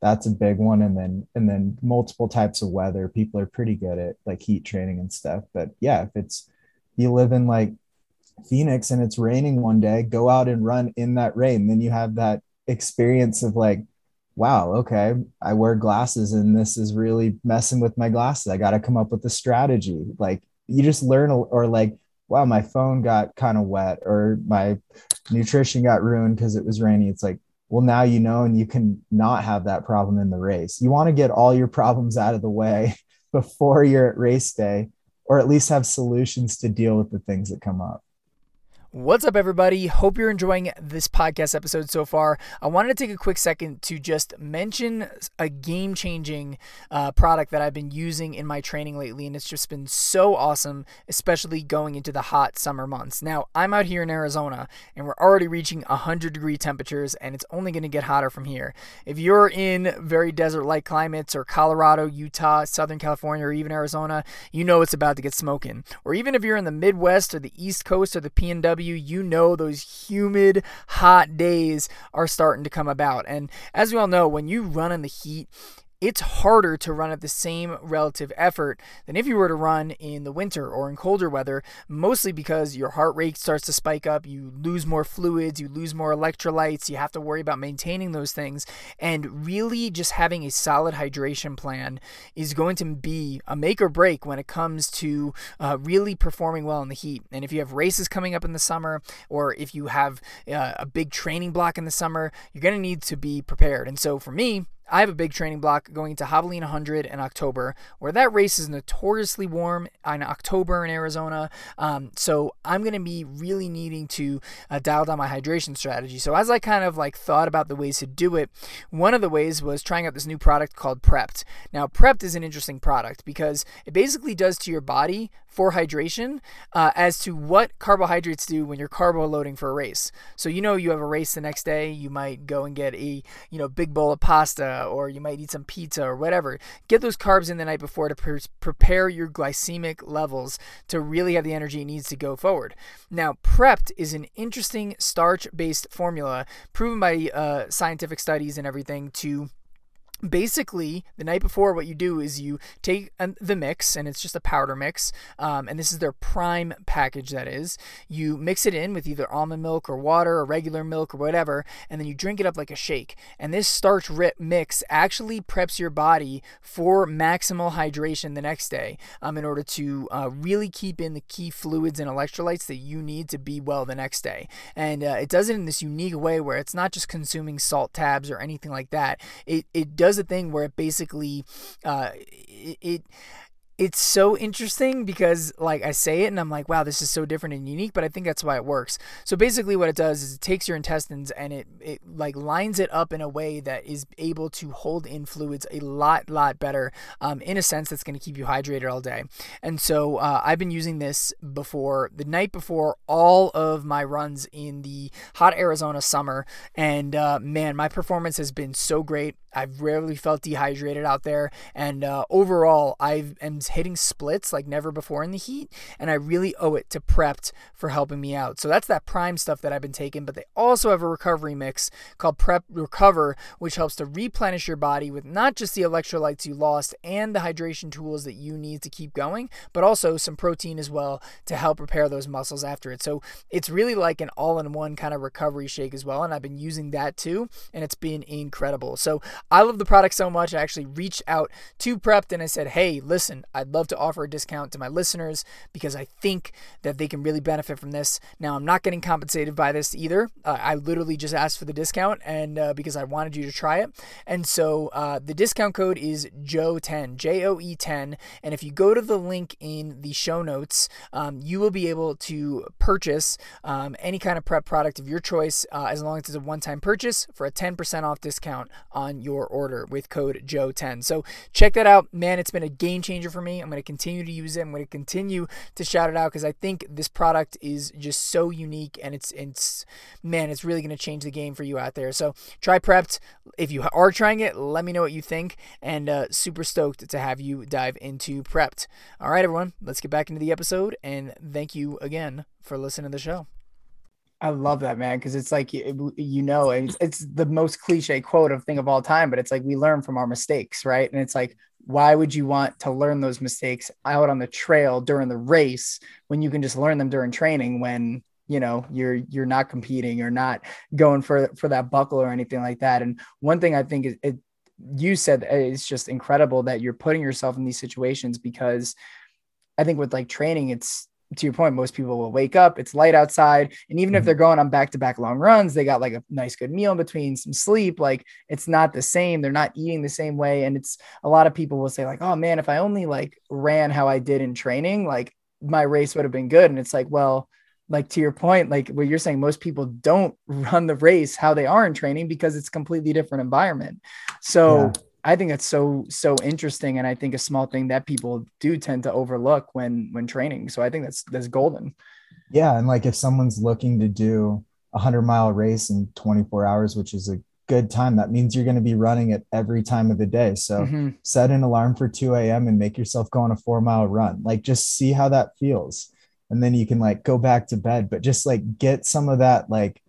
that's a big one. And then and then multiple types of weather. People are pretty good at like heat training and stuff. But yeah, if it's you live in like Phoenix and it's raining one day, go out and run in that rain. Then you have that experience of like, wow, okay, I wear glasses and this is really messing with my glasses. I got to come up with a strategy. Like you just learn or like wow my phone got kind of wet or my nutrition got ruined because it was rainy it's like well now you know and you can not have that problem in the race you want to get all your problems out of the way before you're at race day or at least have solutions to deal with the things that come up What's up, everybody? Hope you're enjoying this podcast episode so far. I wanted to take a quick second to just mention a game changing uh, product that I've been using in my training lately, and it's just been so awesome, especially going into the hot summer months. Now, I'm out here in Arizona, and we're already reaching 100 degree temperatures, and it's only going to get hotter from here. If you're in very desert like climates or Colorado, Utah, Southern California, or even Arizona, you know it's about to get smoking. Or even if you're in the Midwest or the East Coast or the PNW, you, you know those humid, hot days are starting to come about. And as we all know, when you run in the heat, it's harder to run at the same relative effort than if you were to run in the winter or in colder weather, mostly because your heart rate starts to spike up, you lose more fluids, you lose more electrolytes, you have to worry about maintaining those things. And really, just having a solid hydration plan is going to be a make or break when it comes to uh, really performing well in the heat. And if you have races coming up in the summer, or if you have uh, a big training block in the summer, you're going to need to be prepared. And so for me, I have a big training block going to Javelina 100 in October, where that race is notoriously warm in October in Arizona. Um, so I'm going to be really needing to uh, dial down my hydration strategy. So as I kind of like thought about the ways to do it, one of the ways was trying out this new product called Prepd. Now, Prepd is an interesting product because it basically does to your body for hydration uh, as to what carbohydrates do when you're carbo loading for a race. So you know you have a race the next day, you might go and get a you know big bowl of pasta or you might eat some pizza or whatever. Get those carbs in the night before to pre- prepare your glycemic levels to really have the energy it needs to go forward. Now, Prepd is an interesting starch-based formula proven by uh, scientific studies and everything to basically the night before what you do is you take the mix and it's just a powder mix um, and this is their prime package that is. You mix it in with either almond milk or water or regular milk or whatever and then you drink it up like a shake. And this starch rip mix actually preps your body for maximal hydration the next day um, in order to uh, really keep in the key fluids and electrolytes that you need to be well the next day. And uh, it does it in this unique way where it's not just consuming salt tabs or anything like that. It, it does does a thing where it basically uh, it, it it's so interesting because like I say it and I'm like, wow, this is so different and unique, but I think that's why it works. So basically what it does is it takes your intestines and it, it like lines it up in a way that is able to hold in fluids a lot, lot better um, in a sense that's going to keep you hydrated all day. And so uh, I've been using this before the night before all of my runs in the hot Arizona summer. And uh, man, my performance has been so great. I've rarely felt dehydrated out there. And uh, overall, I am hitting splits like never before in the heat, and I really owe it to Prepd for helping me out. So that's that prime stuff that I've been taking, but they also have a recovery mix called Prepd Recover, which helps to replenish your body with not just the electrolytes you lost and the hydration tools that you need to keep going, but also some protein as well to help repair those muscles after it. So it's really like an all in one kind of recovery shake as well. And I've been using that too, and it's been incredible. So I love the product so much. I actually reached out to Prepd and I said, hey, listen, I'd love to offer a discount to my listeners because I think that they can really benefit from this. Now, I'm not getting compensated by this either. Uh, I literally just asked for the discount and uh, because I wanted you to try it. And so uh, the discount code is Joe10, J O E 10. And if you go to the link in the show notes, um, you will be able to purchase um, any kind of prep product of your choice uh, as long as it's a one time purchase for a 10% off discount on your order with code Joe10. So check that out. Man, it's been a game changer for me. I'm going to continue to use it. I'm going to continue to shout it out because I think this product is just so unique and it's, it's man, it's really going to change the game for you out there. So try Prepd. If you are trying it, let me know what you think. And uh, super stoked to have you dive into Prepd. All right, everyone, let's get back into the episode. And thank you again for listening to the show. I love that man because it's like you, you know it's, it's the most cliche quote of thing of all time, but it's like we learn from our mistakes, right? And it's like why would you want to learn those mistakes out on the trail during the race when you can just learn them during training when you know you're you're not competing you're not going for for that buckle or anything like that? And one thing i think is it you said it's just incredible that you're putting yourself in these situations because i think with like training it's to your point, most people will wake up, it's light outside. And even mm-hmm. if they're going on back to back long runs, they got like a nice good meal in between, some sleep. Like it's not the same. They're not eating the same way. And it's a lot of people will say, like, oh man, if I only like ran how I did in training, like my race would have been good. And it's like, well, like to your point, like what you're saying, most people don't run the race how they are in training because it's completely different environment. So yeah. I think that's so so interesting, and I think a small thing that people do tend to overlook when when training. So I think that's that's golden. Yeah, and like if someone's looking to do a hundred mile race in 24 hours, which is a good time, that means you're going to be running it every time of the day. So mm-hmm. set an alarm for 2 a.m. and make yourself go on a four mile run. Like just see how that feels, and then you can like go back to bed. But just like get some of that like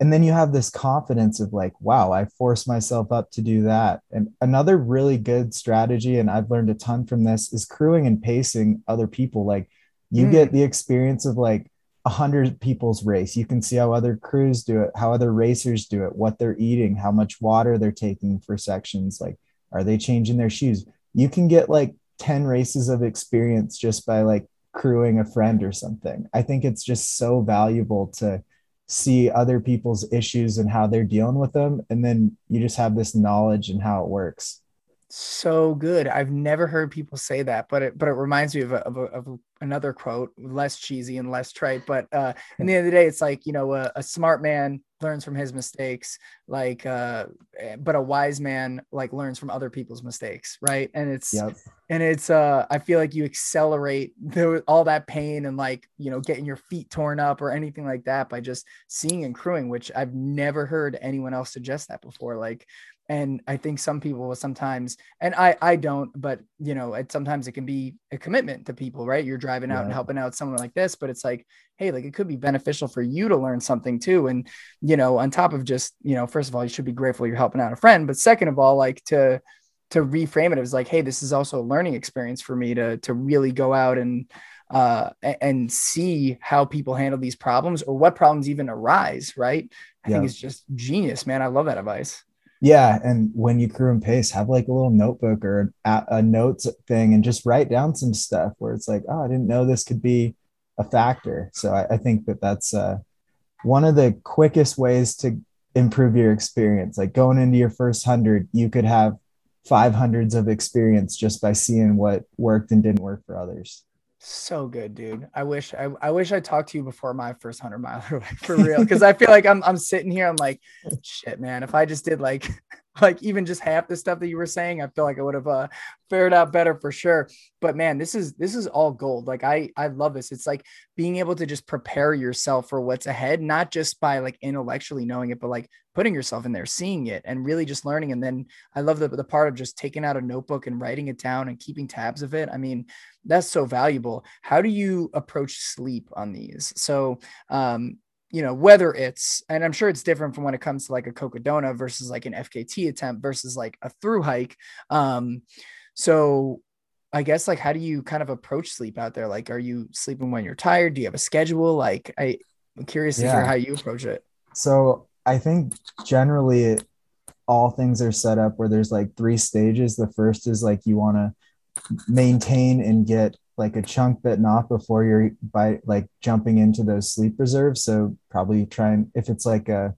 and then you have this confidence of like wow i forced myself up to do that. And another really good strategy and i've learned a ton from this is crewing and pacing other people. Like you mm. get the experience of like a hundred people's race. You can see how other crews do it how other racers do it what they're eating how much water they're taking for sections. Like are they changing their shoes? You can get like 10 races of experience just by like crewing a friend or something. I think it's just so valuable to see other people's issues and how they're dealing with them and then you just have this knowledge and how it works. So good. I've never heard people say that but it but it reminds me of, a, of, a, of another quote less cheesy and less trite but uh in the end of the day it's like you know a, a smart man learns from his mistakes like uh eh, but a wise man like learns from other people's mistakes right and it's yep. and it's uh i feel like you accelerate the, all that pain and like you know getting your feet torn up or anything like that by just seeing and crewing which i've never heard anyone else suggest that before like and i think some people will sometimes and i i don't but you know it sometimes it can be a commitment to people right you're driving out yeah. and helping out someone like this but it's like hey like it could be beneficial for you to learn something too and you know on top of just you know first of all you should be grateful you're helping out a friend but second of all like to to reframe it it was like hey this is also a learning experience for me to to really go out and uh and see how people handle these problems or what problems even arise right i yeah. think it's just genius man i love that advice yeah, and when you crew and pace, have like a little notebook or a, a notes thing, and just write down some stuff where it's like, oh, I didn't know this could be a factor. So I, I think that that's uh, one of the quickest ways to improve your experience. Like going into your first hundred, you could have five hundreds of experience just by seeing what worked and didn't work for others. So good, dude. I wish I, I wish I talked to you before my first hundred miler, like for real. Cause I feel like I'm I'm sitting here, I'm like, shit, man. If I just did like like even just half the stuff that you were saying, I feel like I would have uh, fared out better for sure. But man, this is this is all gold. Like I I love this. It's like being able to just prepare yourself for what's ahead, not just by like intellectually knowing it, but like putting yourself in there, seeing it, and really just learning. And then I love the the part of just taking out a notebook and writing it down and keeping tabs of it. I mean, that's so valuable. How do you approach sleep on these? So um you know, whether it's, and I'm sure it's different from when it comes to like a Cocodona versus like an FKT attempt versus like a through hike. Um, so I guess like, how do you kind of approach sleep out there? Like, are you sleeping when you're tired? Do you have a schedule? Like, I, I'm curious yeah. to hear how you approach it. So I think generally all things are set up where there's like three stages. The first is like you want to maintain and get like a chunk bitten off before you're by like jumping into those sleep reserves. So probably try and if it's like a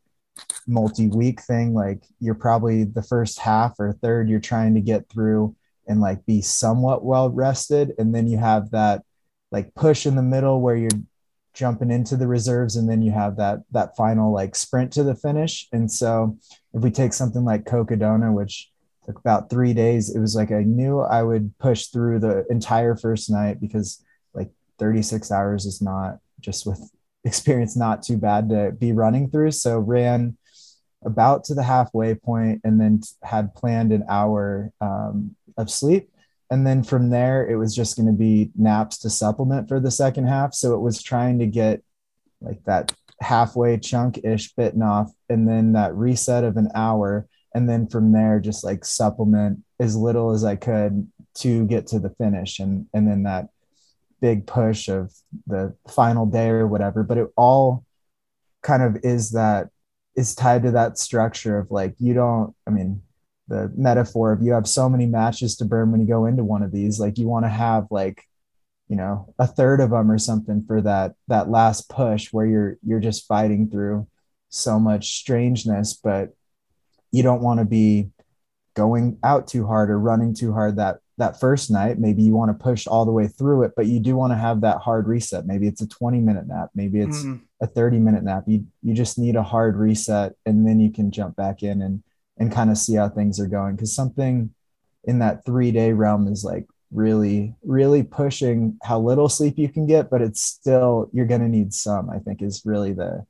multi-week thing, like you're probably the first half or third you're trying to get through and like be somewhat well rested. And then you have that like push in the middle where you're jumping into the reserves and then you have that that final like sprint to the finish. And so if we take something like Cocodona, which about three days. It was like I knew I would push through the entire first night because like 36 hours is not just with experience not too bad to be running through. So ran about to the halfway point and then had planned an hour um, of sleep. And then from there, it was just going to be naps to supplement for the second half. So it was trying to get like that halfway chunk ish bitten off and then that reset of an hour and then from there just like supplement as little as I could to get to the finish and and then that big push of the final day or whatever. But it all kind of is that is tied to that structure of like you don't I mean the metaphor of you have so many matches to burn when you go into one of these. Like you want to have like you know a third of them or something for that that last push where you're you're just fighting through so much strangeness. But you don't want to be going out too hard or running too hard that that first night. Maybe you want to push all the way through it but you do want to have that hard reset. Maybe it's a 20 minute nap maybe it's mm. a 30 minute nap. You you just need a hard reset and then you can jump back in and and kind of see how things are going. Because something in that three day realm is like really really pushing how little sleep you can get but it's still you're going to need some i think is really the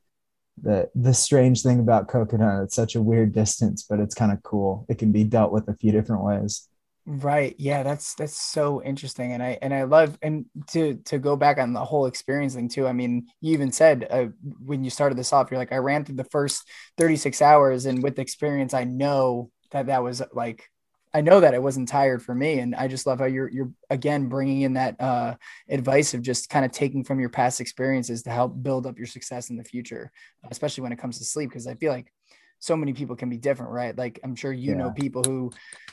the the strange thing about Cocodona it's such a weird distance but it's kind of cool. It can be dealt with a few different ways. Right. Yeah that's that's so interesting and i and i love and to to go back on the whole experience thing too i mean you even said uh, when you started this off you're like i ran through the first 36 hours and with experience i know that that was like I know that it wasn't tired for me, and I just love how you're you're again bringing in that uh, advice of just kind of taking from your past experiences to help build up your success in the future, especially when it comes to sleep. Because I feel like so many people can be different, right? Like I'm sure you yeah. know people who,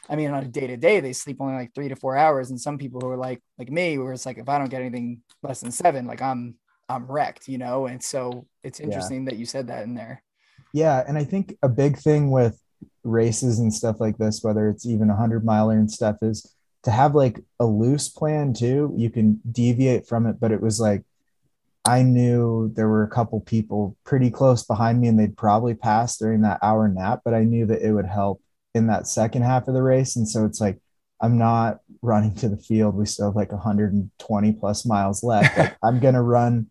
I mean, on a day to day they sleep only like three to four hours, and some people who are like like me, where it's like if I don't get anything less than seven, like I'm I'm wrecked, you know. And so it's interesting yeah. that you said that in there. Yeah, and I think a big thing with races and stuff like this, whether it's even a hundred miler and stuff, is to have like a loose plan too. You can deviate from it, but it was like I knew there were a couple people pretty close behind me and they'd probably pass during that hour nap, but I knew that it would help in that second half of the race. And so it's like I'm not running to the field. We still have like 120 plus miles left. Like, I'm gonna run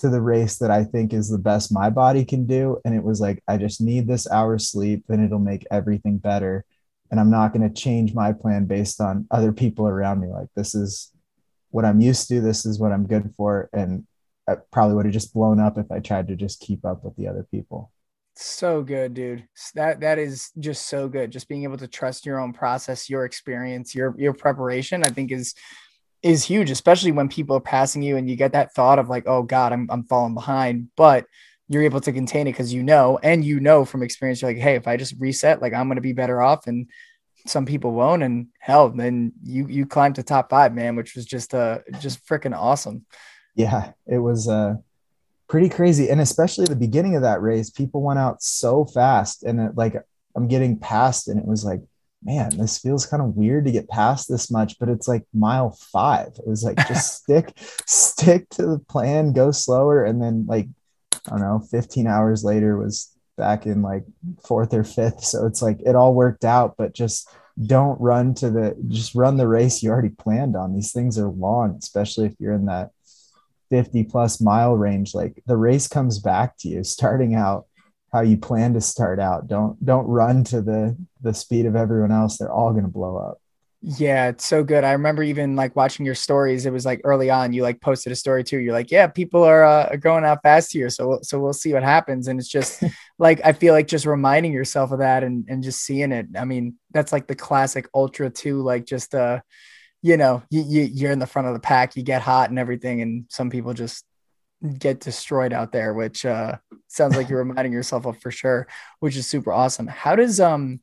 to the race that I think is the best my body can do. And it was like, I just need this hour sleep, then it'll make everything better. And I'm not going to change my plan based on other people around me. Like, this is what I'm used to. This is what I'm good for. And I probably would have just blown up if I tried to just keep up with the other people. So good, dude. That that is just so good. Just being able to trust your own process, your experience, your your preparation, I think is is huge, especially when people are passing you and you get that thought of like, oh God, I'm I'm falling behind. But you're able to contain it because you know, and you know from experience, you're like, hey, if I just reset, like I'm gonna be better off. And some people won't. And hell, then you you climbed to top five, man, which was just uh just freaking awesome. Yeah, it was uh pretty crazy. And especially the beginning of that race, people went out so fast. And it, like I'm getting past, and it was like man, this feels kind of weird to get past this much, but it's like mile five. It was like just stick, stick to the plan, go slower. And then like, I don't know, 15 hours later was back in like fourth or fifth. So it's like it all worked out, but just don't run to the just run the race you already planned on. These things are long, especially if you're in that 50 plus mile range. Like the race comes back to you starting out how you plan to start out. Don't don't run to the the speed of everyone else. They're all going to blow up. Yeah, it's so good. I remember even like watching your stories. It was like early on, you like posted a story too. You're like, yeah, people are uh, going out fast here, so so we'll see what happens. And it's just like I feel like just reminding yourself of that and and just seeing it. I mean, that's like the classic ultra too. Like just uh, you know, you, you you're in the front of the pack, you get hot and everything, and some people just get destroyed out there, which uh sounds like you're reminding yourself of for sure, which is super awesome. How does um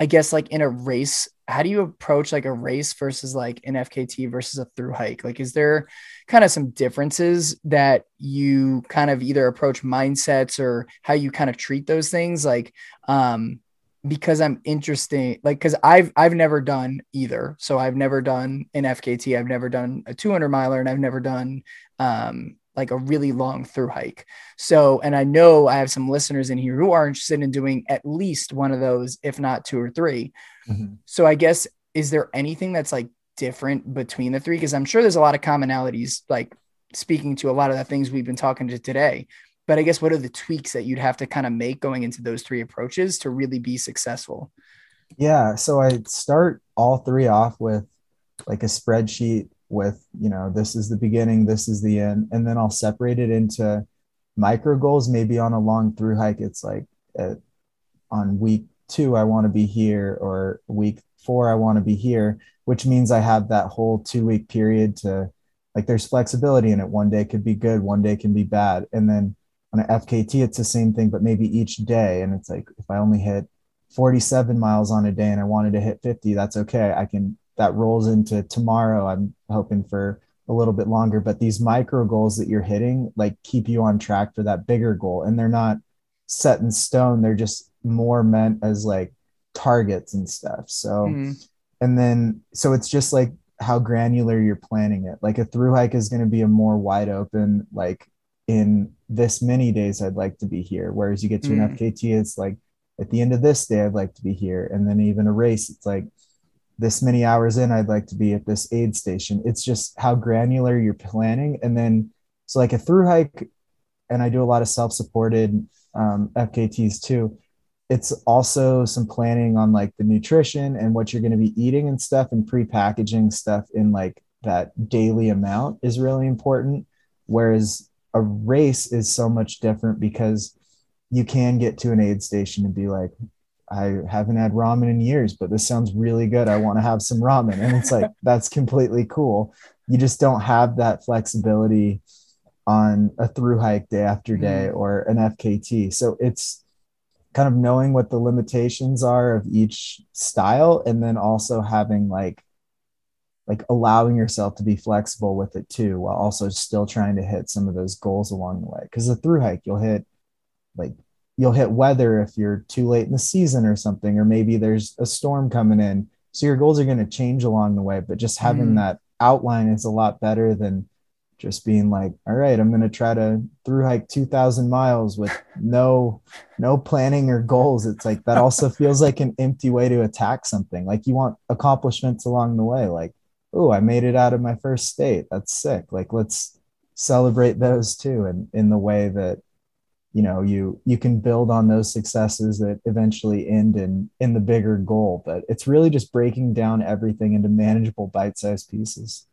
I guess like in a race, how do you approach like a race versus like an FKT versus a through hike? Like, is there kind of some differences that you kind of either approach mindsets or how you kind of treat those things? Like, um, because I'm interesting, like, cause I've, I've never done either. So I've never done an FKT. I've never done a 200 miler and I've never done, um, like a really long through hike. So, and I know I have some listeners in here who are interested in doing at least one of those, if not two or 3 mm-hmm. So, I guess, is there anything that's like different between the three? Because I'm sure there's a lot of commonalities, like speaking to a lot of the things we've been talking to today. But I guess what are the tweaks that you'd have to kind of make going into those three approaches to really be successful? Yeah. So I start all three off with like a spreadsheet with you know this is the beginning this is the end and then i'll separate it into micro goals. Maybe on a long through hike it's like at, on week two i want to be here or week four i want to be here which means i have that whole two week period to like there's flexibility in it. One day could be good one day can be bad. And then on an fkt it's the same thing but maybe each day and it's like if i only hit 47 miles on a day and i wanted to hit 50 that's okay. I can that rolls into tomorrow. I'm hoping for a little bit longer, but these micro goals that you're hitting like keep you on track for that bigger goal. And they're not set in stone. They're just more meant as like targets and stuff. So, mm-hmm. and then, so it's just like how granular you're planning it. Like a through hike is going to be a more wide open, like in this many days, I'd like to be here. Whereas you get to mm-hmm. an mm. FKT, it's like at the end of this day, I'd like to be here. And then even a race, it's like, this many hours in, I'd like to be at this aid station. It's just how granular you're planning. And then, so like a through hike, and I do a lot of self supported um, FKTs too. It's also some planning on like the nutrition and what you're going to be eating and stuff, and pre packaging stuff in like that daily amount is really important. Whereas a race is so much different because you can get to an aid station and be like, I haven't had ramen in years, but this sounds really good. I want to have some ramen. And it's like, that's completely cool. You just don't have that flexibility on a through hike day after day mm. or an FKT. So it's kind of knowing what the limitations are of each style and then also having like like allowing yourself to be flexible with it too while also still trying to hit some of those goals along the way because a through hike you'll hit like you'll hit weather if you're too late in the season or something, or maybe there's a storm coming in. So your goals are going to change along the way, but just having mm. that outline is a lot better than just being like, all right, I'm going to try to through hike 2000 miles with no, no planning or goals. It's like, that also feels like an empty way to attack something. Like you want accomplishments along the way. Like, oh, I made it out of my first state. That's sick. Like, let's celebrate those too. And in the way that you know you you can build on those successes that eventually end in in the bigger goal but it's really just breaking down everything into manageable bite-sized pieces.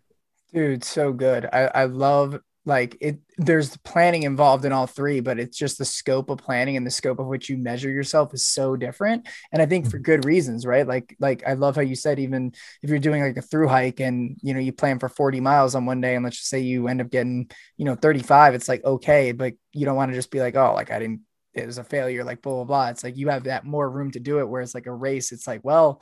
Dude so good. I i love like it there's planning involved in all three but it's just the scope of planning and the scope of which you measure yourself is so different. And i think for mm-hmm. good reasons right? Like like i love how you said even if you're doing like a through hike and you know you plan for 40 miles on one day and let's just say you end up getting you know 35 it's like okay but you don't want to just be like oh like i didn't it was a failure like blah blah blah. It's like you have that more room to do it whereas like a race it's like well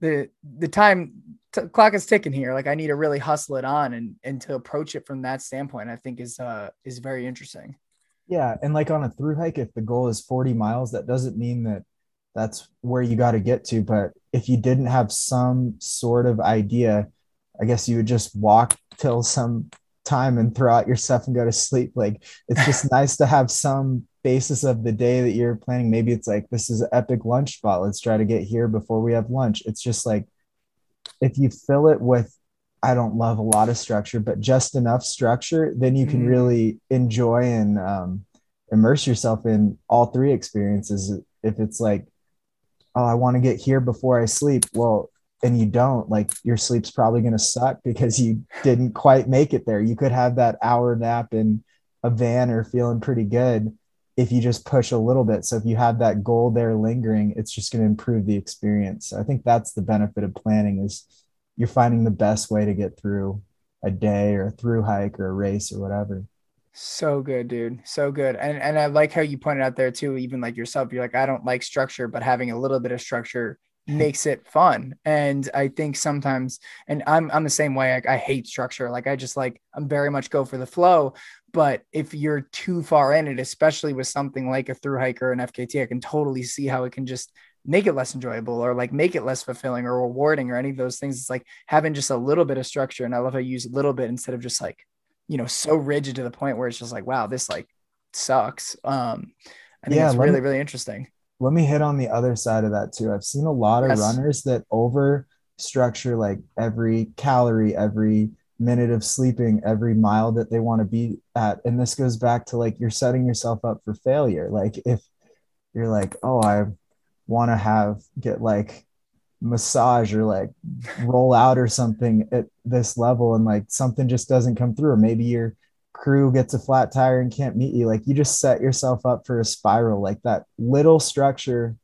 the the time t- clock is ticking here. Like I need to really hustle it on and and to approach it from that standpoint, I think is uh is very interesting. Yeah, and like on a through hike, if the goal is 40 miles, that doesn't mean that that's where you got to get to. But if you didn't have some sort of idea, I guess you would just walk till some time and throw out your stuff and go to sleep. Like it's just nice to have some basis of the day that you're planning. Maybe it's like, this is an epic lunch spot. Let's try to get here before we have lunch. It's just like, if you fill it with, I don't love a lot of structure, but just enough structure, then you can mm. really enjoy and um, immerse yourself in all three experiences. If it's like, oh, I want to get here before I sleep. Well, and you don't, like your sleep's probably going to suck because you didn't quite make it there. You could have that hour nap in a van or feeling pretty good if you just push a little bit. So if you have that goal there lingering, it's just going to improve the experience. So I think that's the benefit of planning is you're finding the best way to get through a day or a through hike or a race or whatever. So good, dude. So good. And and I like how you pointed out there too, even like yourself, you're like, I don't like structure, but having a little bit of structure makes it fun. And I think sometimes, and I'm I'm the same way. Like I hate structure. Like I just like I'm very much go for the flow. But if you're too far in it, especially with something like a through hiker and FKT, I can totally see how it can just make it less enjoyable or like make it less fulfilling or rewarding or any of those things. It's like having just a little bit of structure. And I love how you use a little bit instead of just like, you know, so rigid to the point where it's just like, wow, this like sucks. Um, I think yeah, it's really, me, really interesting let me hit on the other side of that too. I've seen a lot of yes. runners that over structure like every calorie, every minute of sleeping, every mile that they want to be at. And this goes back to like you're setting yourself up for failure. Like if you're like, oh, I want to have get like massage or like roll out or something at this level and like something just doesn't come through or maybe you're crew gets a flat tire and can't meet you like you just set yourself up for a spiral. Like that little structure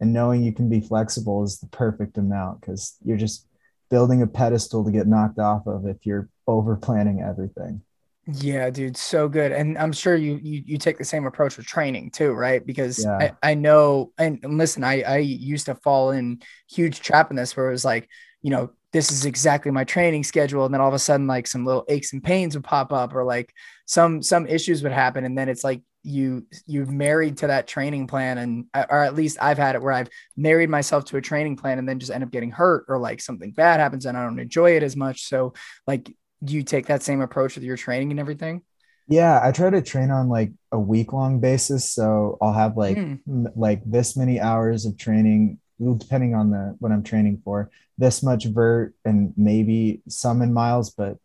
and knowing you can be flexible is the perfect amount because you're just building a pedestal to get knocked off of if you're over planning everything. Yeah dude so good. And i'm sure you you, you take the same approach with training too right? Because yeah. I, I know and, and listen i i used to fall in huge trap in this where it was like you know this is exactly my training schedule. And then all of a sudden like some little aches and pains would pop up or like some some issues would happen. And then it's like you you've married to that training plan and or at least I've had it where I've married myself to a training plan and then just end up getting hurt or like something bad happens and I don't enjoy it as much. So like do you take that same approach with your training and everything? Yeah I try to train on like a week long basis. So I'll have like mm. m- like this many hours of training depending on the what I'm training for, this much vert and maybe some in miles, but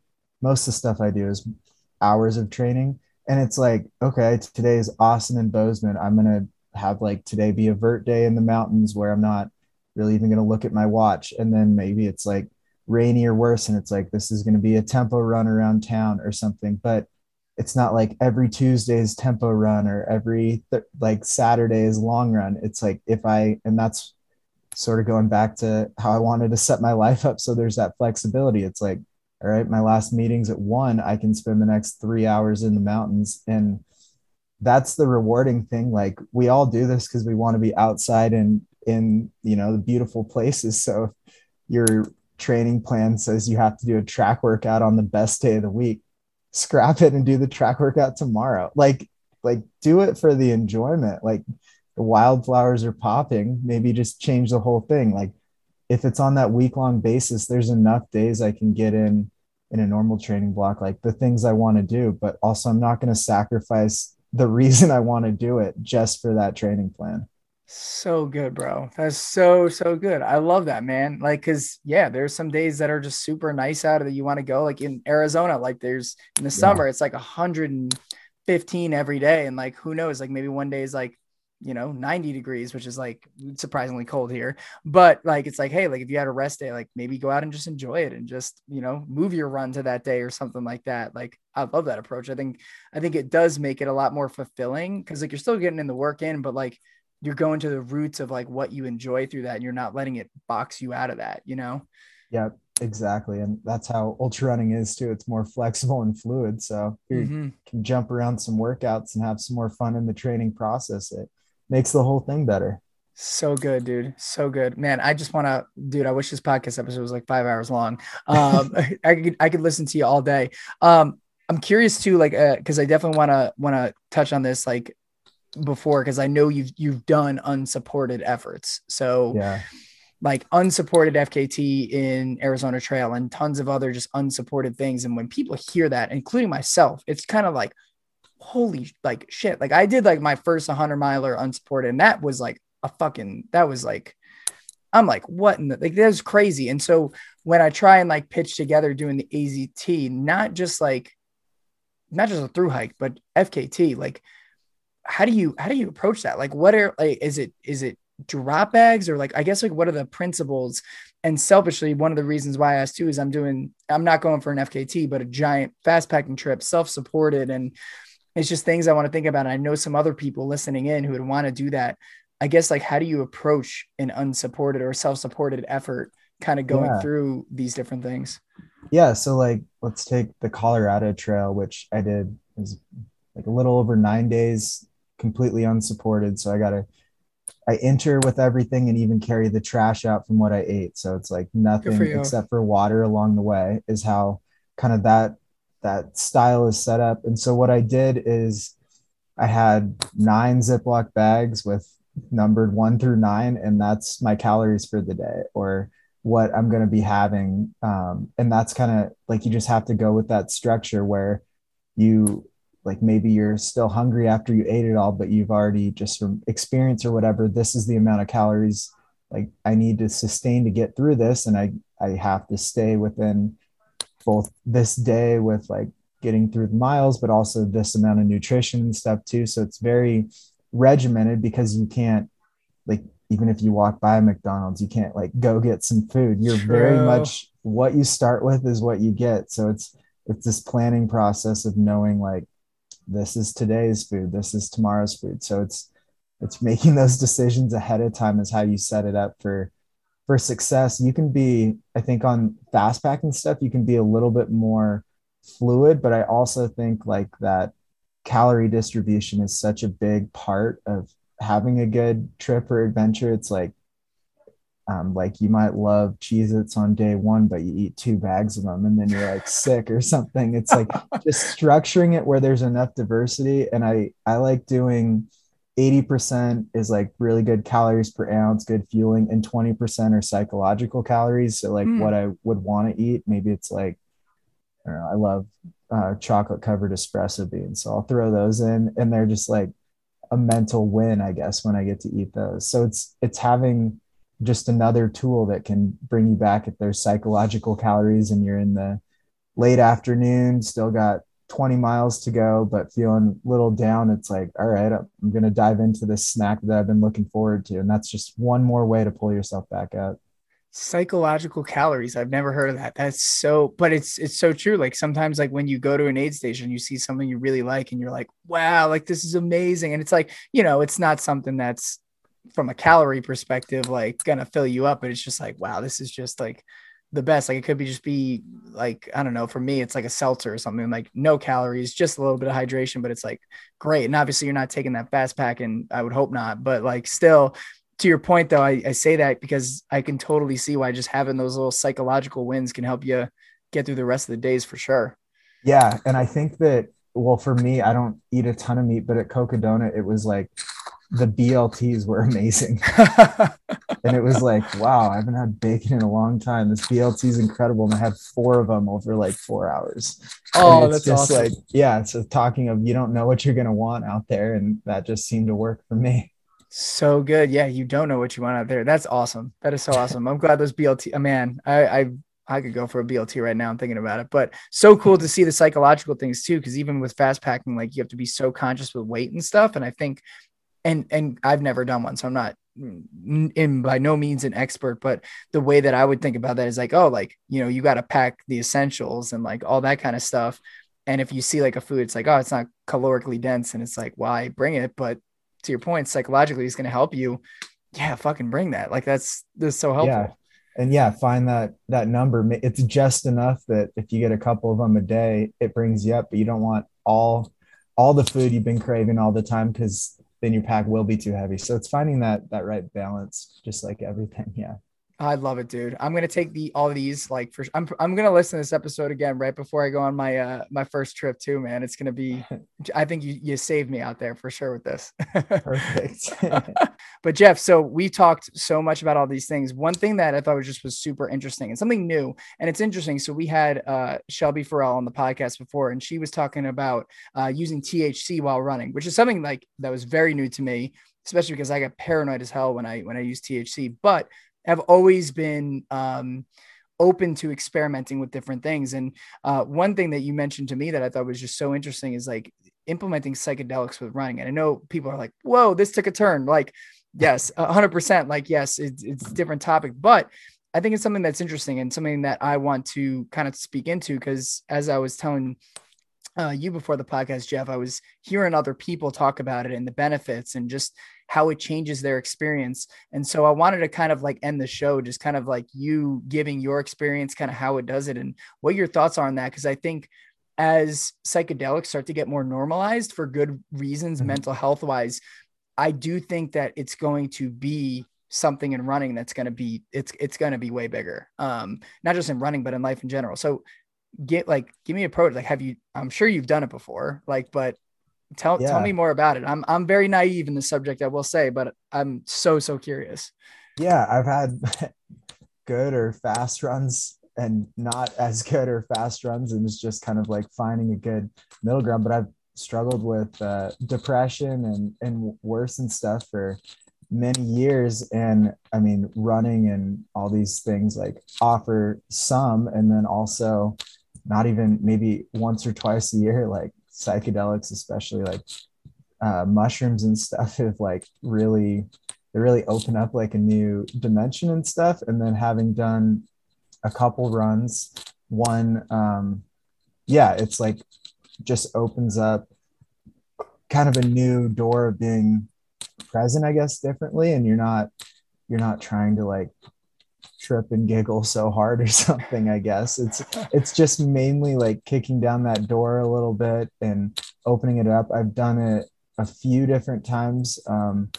most of the stuff I do is hours of training. And it's like, okay, today is Austin and Bozeman. I'm gonna have like today be a vert day in the mountains where I'm not really even gonna look at my watch. And then maybe it's like rainy or worse, and it's like this is gonna be a tempo run around town or something. But it's not like every Tuesday is tempo run or every th- like Saturday is long run. It's like if I and that's sort of going back to how I wanted to set my life up. So there's that flexibility. It's like, all right, my last meeting's at one, I can spend the next three hours in the mountains. And that's the rewarding thing. Like we all do this because we want to be outside and in, you know, the beautiful places. So your training plan says you have to do a track workout on the best day of the week. Scrap it and do the track workout tomorrow. Like, like do it for the enjoyment. Like the wildflowers are popping, maybe just change the whole thing. Like if it's on that week long basis, there's enough days I can get in in a normal training block, like the things I want to do, but also I'm not going to sacrifice the reason I want to do it just for that training plan. So good, bro. That's so, so good. I love that, man. Like, cause yeah, there's some days that are just super nice out of that you want to go. Like in Arizona, like there's in the summer, it's like 115 every day. And like, who knows, like maybe one day is like you know 90 degrees which is like surprisingly cold here. But like it's like hey like if you had a rest day like maybe go out and just enjoy it and just you know move your run to that day or something like that. Like i love that approach. I think i think it does make it a lot more fulfilling because like you're still getting in the work in but like you're going to the roots of like what you enjoy through that and you're not letting it box you out of that you know? Yeah exactly and that's how ultra running is too. It's more flexible and fluid so you mm-hmm. can jump around some workouts and have some more fun in the training process. It makes the whole thing better. So good, dude. So good, man. I just want to, dude. I wish this podcast episode was like five hours long. Um, I could, I could listen to you all day. Um, I'm curious too, like, uh, because I definitely want to, want to touch on this, like, before, because I know you've, you've done unsupported efforts. So, yeah, like unsupported FKT in Arizona Trail and tons of other just unsupported things. And when people hear that, including myself, it's kind of like, holy like shit. Like I did like my first 100 miler unsupported, and that was like a fucking that was like I'm like, what in the like that was crazy. And so when I try and like pitch together doing the AZT, not just like not just a through hike, but FKT, like how do you how do you approach that? Like what are like is it is it drop bags or like I guess like what are the principles? And selfishly, one of the reasons why I asked too is I'm doing I'm not going for an FKT, but a giant fast packing trip, self-supported, and it's just things I want to think about. And I know some other people listening in who would want to do that. I guess like how do you approach an unsupported or self-supported effort kind of going yeah. through these different things? Yeah, so like let's take the Colorado Trail, which I did was like a little over nine days completely unsupported. So I got to I enter with everything and even carry the trash out from what I ate. So it's like nothing for except for water along the way is how kind of that that style is set up. And so what I did is I had nine Ziploc bags with numbered one through nine, and that's my calories for the day or what I'm going to be having. Um, and that's kind of like you just have to go with that structure where you like maybe you're still hungry after you ate it all, but you've already just from experience or whatever, this is the amount of calories like I need to sustain to get through this. And I, I have to stay within both this day with like getting through the miles, but also this amount of nutrition and stuff too. So it's very regimented because you can't like even if you walk by McDonald's, you can't like go get some food. You're True. very much what you start with is what you get. So it's it's this planning process of knowing like this is today's food, this is tomorrow's food. So it's it's making those decisions ahead of time is how you set it up for for success. You can be, I think, on fast packing stuff, you can be a little bit more fluid, but I also think like that calorie distribution is such a big part of having a good trip or adventure. It's like um, like you might love Cheez Its on day one, but you eat two bags of them and then you're like sick or something. It's like just structuring it where there's enough diversity. And I, I like doing 80% is like really good calories per ounce, good fueling, and 20% are psychological calories. So, like mm. what I would want to eat, maybe it's like, I don't know, I love uh, chocolate covered espresso beans. So I'll throw those in and they're just like a mental win, I guess, when I get to eat those. So it's, it's having, just another tool that can bring you back if there's psychological calories and you're in the late afternoon, still got 20 miles to go, but feeling a little down. It's like, all right, I'm going to dive into this snack that I've been looking forward to. And that's just one more way to pull yourself back up. Psychological calories. I've never heard of that. That's so, but it's, it's so true. Like sometimes, like when you go to an aid station, you see something you really like and you're like, wow, like this is amazing. And it's like, you know, it's not something that's from a calorie perspective, like gonna fill you up, but it's just like, wow, this is just like the best. Like it could be just be like, I don't know, for me, it's like a seltzer or something like no calories, just a little bit of hydration, but it's like great. And obviously you're not taking that fast pack and I would hope not, but like still to your point though, I, I say that because I can totally see why just having those little psychological wins can help you get through the rest of the days for sure. Yeah. And I think that well, for me, I don't eat a ton of meat, but at Cocodona, it was like the BLTs were amazing. and it was like, wow, I haven't had bacon in a long time. This BLT is incredible. And I had four of them over like four hours. Oh, that's just awesome. like, yeah. So talking of you don't know what you're going to want out there. And that just seemed to work for me. So good. Yeah. You don't know what you want out there. That's awesome. That is so awesome. I'm glad those BLT, oh, uh, man, I, I, I could go for a BLT right now. I'm thinking about it, but so cool to see the psychological things too. Cause even with fast packing, like you have to be so conscious with weight and stuff. And I think and and I've never done one, so I'm not in by no means an expert, but the way that I would think about that is like, oh, like you know, you got to pack the essentials and like all that kind of stuff. And if you see like a food, it's like, oh, it's not calorically dense, and it's like, why bring it? But to your point, psychologically, it's going to help you. Yeah, fucking bring that. Like that's this so helpful. Yeah. And yeah, find that that number. It's just enough that if you get a couple of them a day, it brings you up. But you don't want all all the food you've been craving all the time because then your pack will be too heavy. So it's finding that that right balance, just like everything. Yeah. I love it, dude. I'm gonna take the all these like for. I'm I'm gonna listen to this episode again right before I go on my uh my first trip too, man. It's gonna be. I think you you saved me out there for sure with this. Perfect. but Jeff, so we talked so much about all these things. One thing that I thought was just was super interesting and something new, and it's interesting. So we had uh Shelby Farrell on the podcast before, and she was talking about uh using THC while running, which is something like that was very new to me especially because I got paranoid as hell when I when I use THC. But have always been um, open to experimenting with different things. And uh, one thing that you mentioned to me that I thought was just so interesting is like implementing psychedelics with running. And I know people are like, "Whoa, this took a turn." Like, yes, hundred percent. Like, yes, it's it's a different topic, but I think it's something that's interesting and something that I want to kind of speak into because as I was telling uh, you before the podcast, Jeff, I was hearing other people talk about it and the benefits and just how it changes their experience. And so I wanted to kind of like end the show, just kind of like you giving your experience, kind of how it does it and what your thoughts are on that. Cause I think as psychedelics start to get more normalized for good reasons, mm-hmm. mental health wise, I do think that it's going to be something in running that's going to be it's it's going to be way bigger um not just in running but in life in general so get like give me a pro like have you i'm sure you've done it before like but tell yeah. tell me more about it. I'm i'm very naive in the subject i will say but i'm so so curious. Yeah i've had good or fast runs and not as good or fast runs and it's just kind of like finding a good middle ground but i've struggled with uh, depression and and worse and stuff for many years. And i mean running and all these things like offer some and then also not even maybe once or twice a year like psychedelics especially like uh, mushrooms and stuff have like really they really open up like a new dimension and stuff. And then having done a couple runs one um yeah it's like just opens up kind of a new door of being present i guess differently. And you're not you're not trying to like trip and giggle so hard or something i guess. It's it's just mainly like kicking down that door a little bit and opening it up. I've done it a few different times um,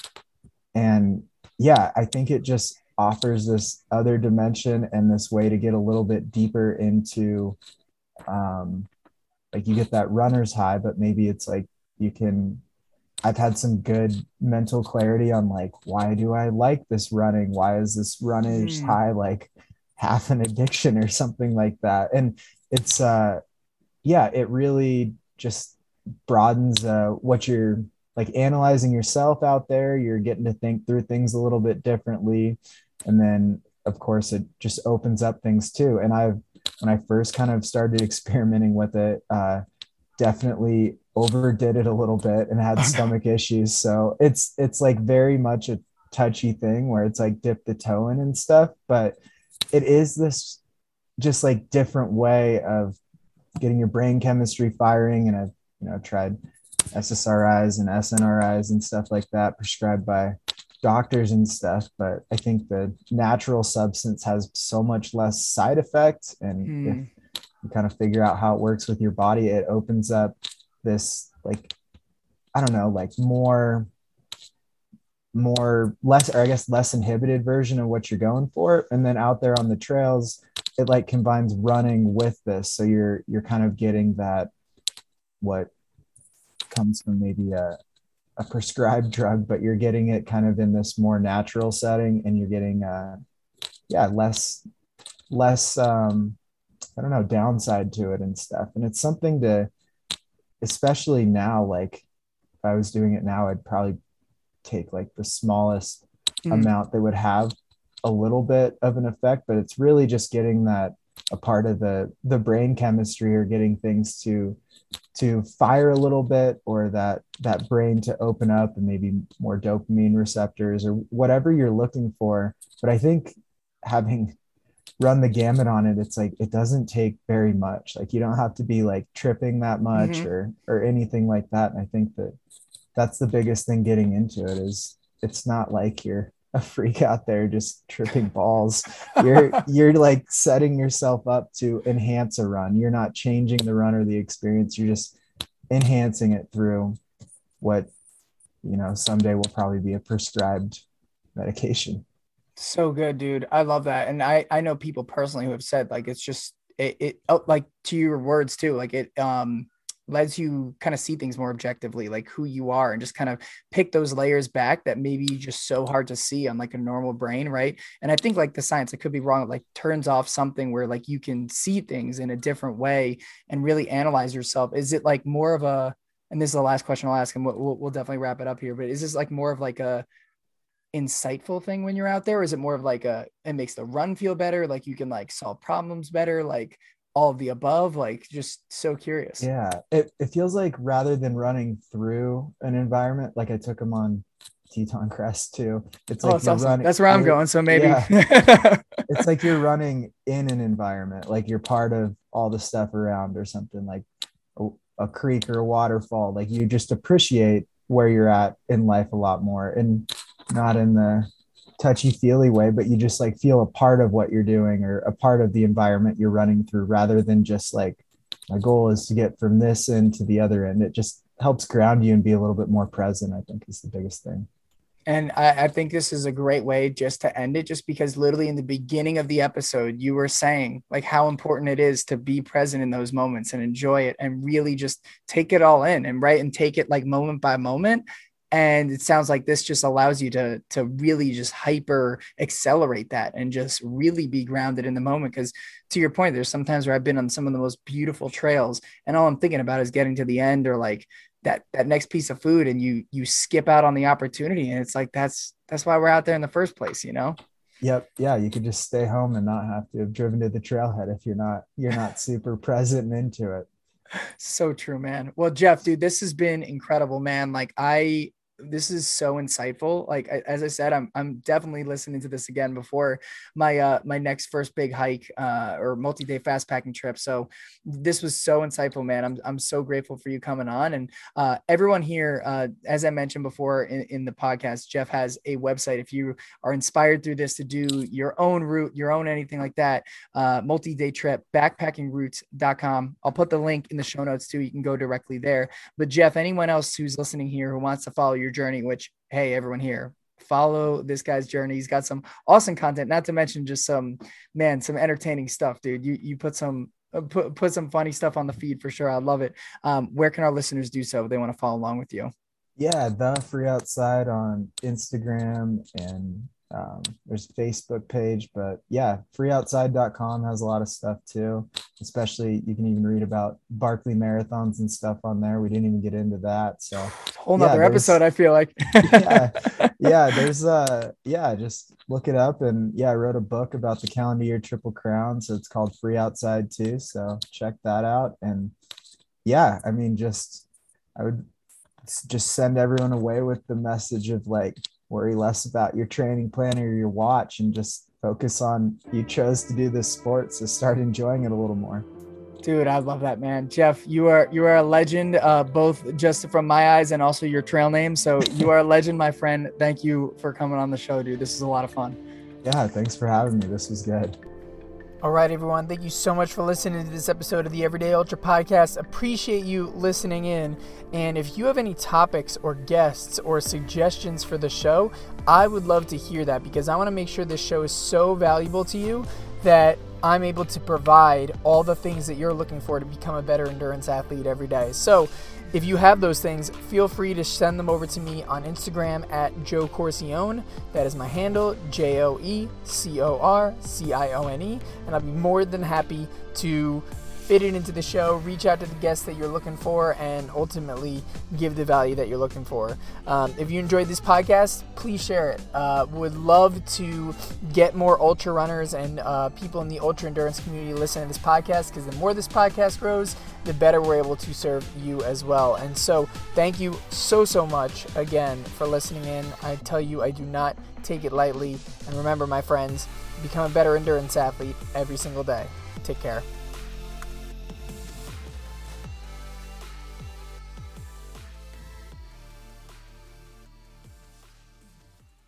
and yeah i think it just offers this other dimension and this way to get a little bit deeper into um, like you get that runner's high but maybe it's like you can I've had some good mental clarity on like why do I like this running? Why is this runners mm. high like half an addiction or something like that? And it's uh yeah, it really just broadens uh what you're like analyzing yourself out there. You're getting to think through things a little bit differently. And then of course it just opens up things too. And I've when I first kind of started experimenting with it, uh definitely overdid it a little bit and had stomach issues. So it's it's like very much a touchy thing where it's like dip the toe in and stuff, but it is this just like different way of getting your brain chemistry firing. And I've you know tried SSRIs and SNRIs and stuff like that prescribed by doctors and stuff. But I think the natural substance has so much less side effect. And mm. if you kind of figure out how it works with your body, it opens up this like I don't know, like more more less or I guess less inhibited version of what you're going for. And then out there on the trails, it like combines running with this. So you're you're kind of getting that what comes from maybe a a prescribed drug, but you're getting it kind of in this more natural setting and you're getting uh yeah, less less um I don't know, downside to it and stuff. And it's something to especially now, like if I was doing it now, I'd probably take like the smallest mm. amount that would have a little bit of an effect, but it's really just getting that a part of the the brain chemistry or getting things to to fire a little bit or that that brain to open up and maybe more dopamine receptors or whatever you're looking for but i think having run the gamut on it it's like it doesn't take very much. Like you don't have to be like tripping that much mm-hmm. or or anything like that. And i think that that's the biggest thing getting into it is it's not like you're a freak out there just tripping balls. You're you're like setting yourself up to enhance a run. You're not changing the run or the experience. You're just enhancing it through what you know someday will probably be a prescribed medication So good, dude. I love that. And I, I know people personally who have said like it's just it, it oh, like to your words too, like it um lets you kind of see things more objectively, like who you are, and just kind of pick those layers back that maybe just so hard to see on like a normal brain, right? And I think like the science, I could be wrong, like turns off something where like you can see things in a different way and really analyze yourself. Is it like more of a and this is the last question I'll ask, and we'll, we'll definitely wrap it up here. But is this like more of like a insightful thing when you're out there? Or is it more of like a it makes the run feel better, like you can like solve problems better, like all of the above? Like just so curious. Yeah, it it feels like rather than running through an environment, like I took them on Teton Crest too. It's oh, like you're awesome. running. That's where I'm going. So maybe yeah. it's like you're running in an environment, like you're part of all the stuff around or something like a, a creek or a waterfall. Like you just appreciate where you're at in life a lot more. And not in the touchy feely way, but you just like feel a part of what you're doing or a part of the environment you're running through rather than just like my goal is to get from this end to the other end. It just helps ground you and be a little bit more present, I think is the biggest thing. And I, I, think this is a great way just to end it, just because literally in the beginning of the episode, you were saying like how important it is to be present in those moments and enjoy it and really just take it all in and right and take it like moment by moment and it sounds like this just allows you to to really just hyper accelerate that and just really be grounded in the moment. Because to your point there's sometimes where i've been on some of the most beautiful trails and all i'm thinking about is getting to the end or like that that next piece of food and you you skip out on the opportunity and it's like that's that's why we're out there in the first place you know? Yep. Yeah you could just stay home and not have to have driven to the trailhead if you're not you're not super present and into it. So true man. Well jeff dude this has been incredible man. Like i this is so insightful. Like as I said, I'm I'm definitely listening to this again before my uh my next first big hike uh or multi-day fast packing trip. So this was so insightful, man. I'm I'm so grateful for you coming on and uh everyone here uh as I mentioned before in, in the podcast, Jeff has a website. If you are inspired through this to do your own route, your own anything like that, uh multi-day trip, backpackingroutes.com. I'll put the link in the show notes too. You can go directly there. But Jeff, anyone else who's listening here who wants to follow your your journey, which, hey, everyone here, follow this guy's journey. He's got some awesome content, not to mention just some, man, some entertaining stuff, dude. You, you put some, uh, put, put some funny stuff on the feed for sure. I love it. Um, where can our listeners do so they want to follow along with you? Yeah, the free outside on Instagram and um, there's a Facebook page, but yeah, freeoutside.com has a lot of stuff too. Especially you can even read about Barkley marathons and stuff on there. We didn't even get into that. So whole nother yeah, episode, I feel like. yeah, yeah, there's uh yeah, just look it up and yeah, I wrote a book about the calendar year triple crown. So it's called Free Outside too. So check that out. And yeah, I mean just I would just send everyone away with the message of like worry less about your training plan or your watch and just focus on you chose to do this sport so start enjoying it a little more. Dude i love that man. Jeff you are you are a legend uh, both just from my eyes and also your trail name. So you are a legend my friend. Thank you for coming on the show dude. This is a lot of fun. Yeah thanks for having me. This was good all right, everyone. Thank you so much for listening to this episode of the Everyday Ultra Podcast. Appreciate you listening in. And if you have any topics or guests or suggestions for the show, I would love to hear that because I want to make sure this show is so valuable to you that I'm able to provide all the things that you're looking for to become a better endurance athlete every day. So, if you have those things, feel free to send them over to me on Instagram at Joe Corcione. That is my handle, J O E C O R C I O N E. And I'll be more than happy to fit it into the show, reach out to the guests that you're looking for, and ultimately give the value that you're looking for. Um, if you enjoyed this podcast, please share it. Uh, would love to get more ultra runners and uh, people in the ultra endurance community listen to this podcast because the more this podcast grows, the better we're able to serve you as well. And so, thank you so, so much again for listening in. I tell you, I do not take it lightly. And remember, my friends, become a better endurance athlete every single day. Take care.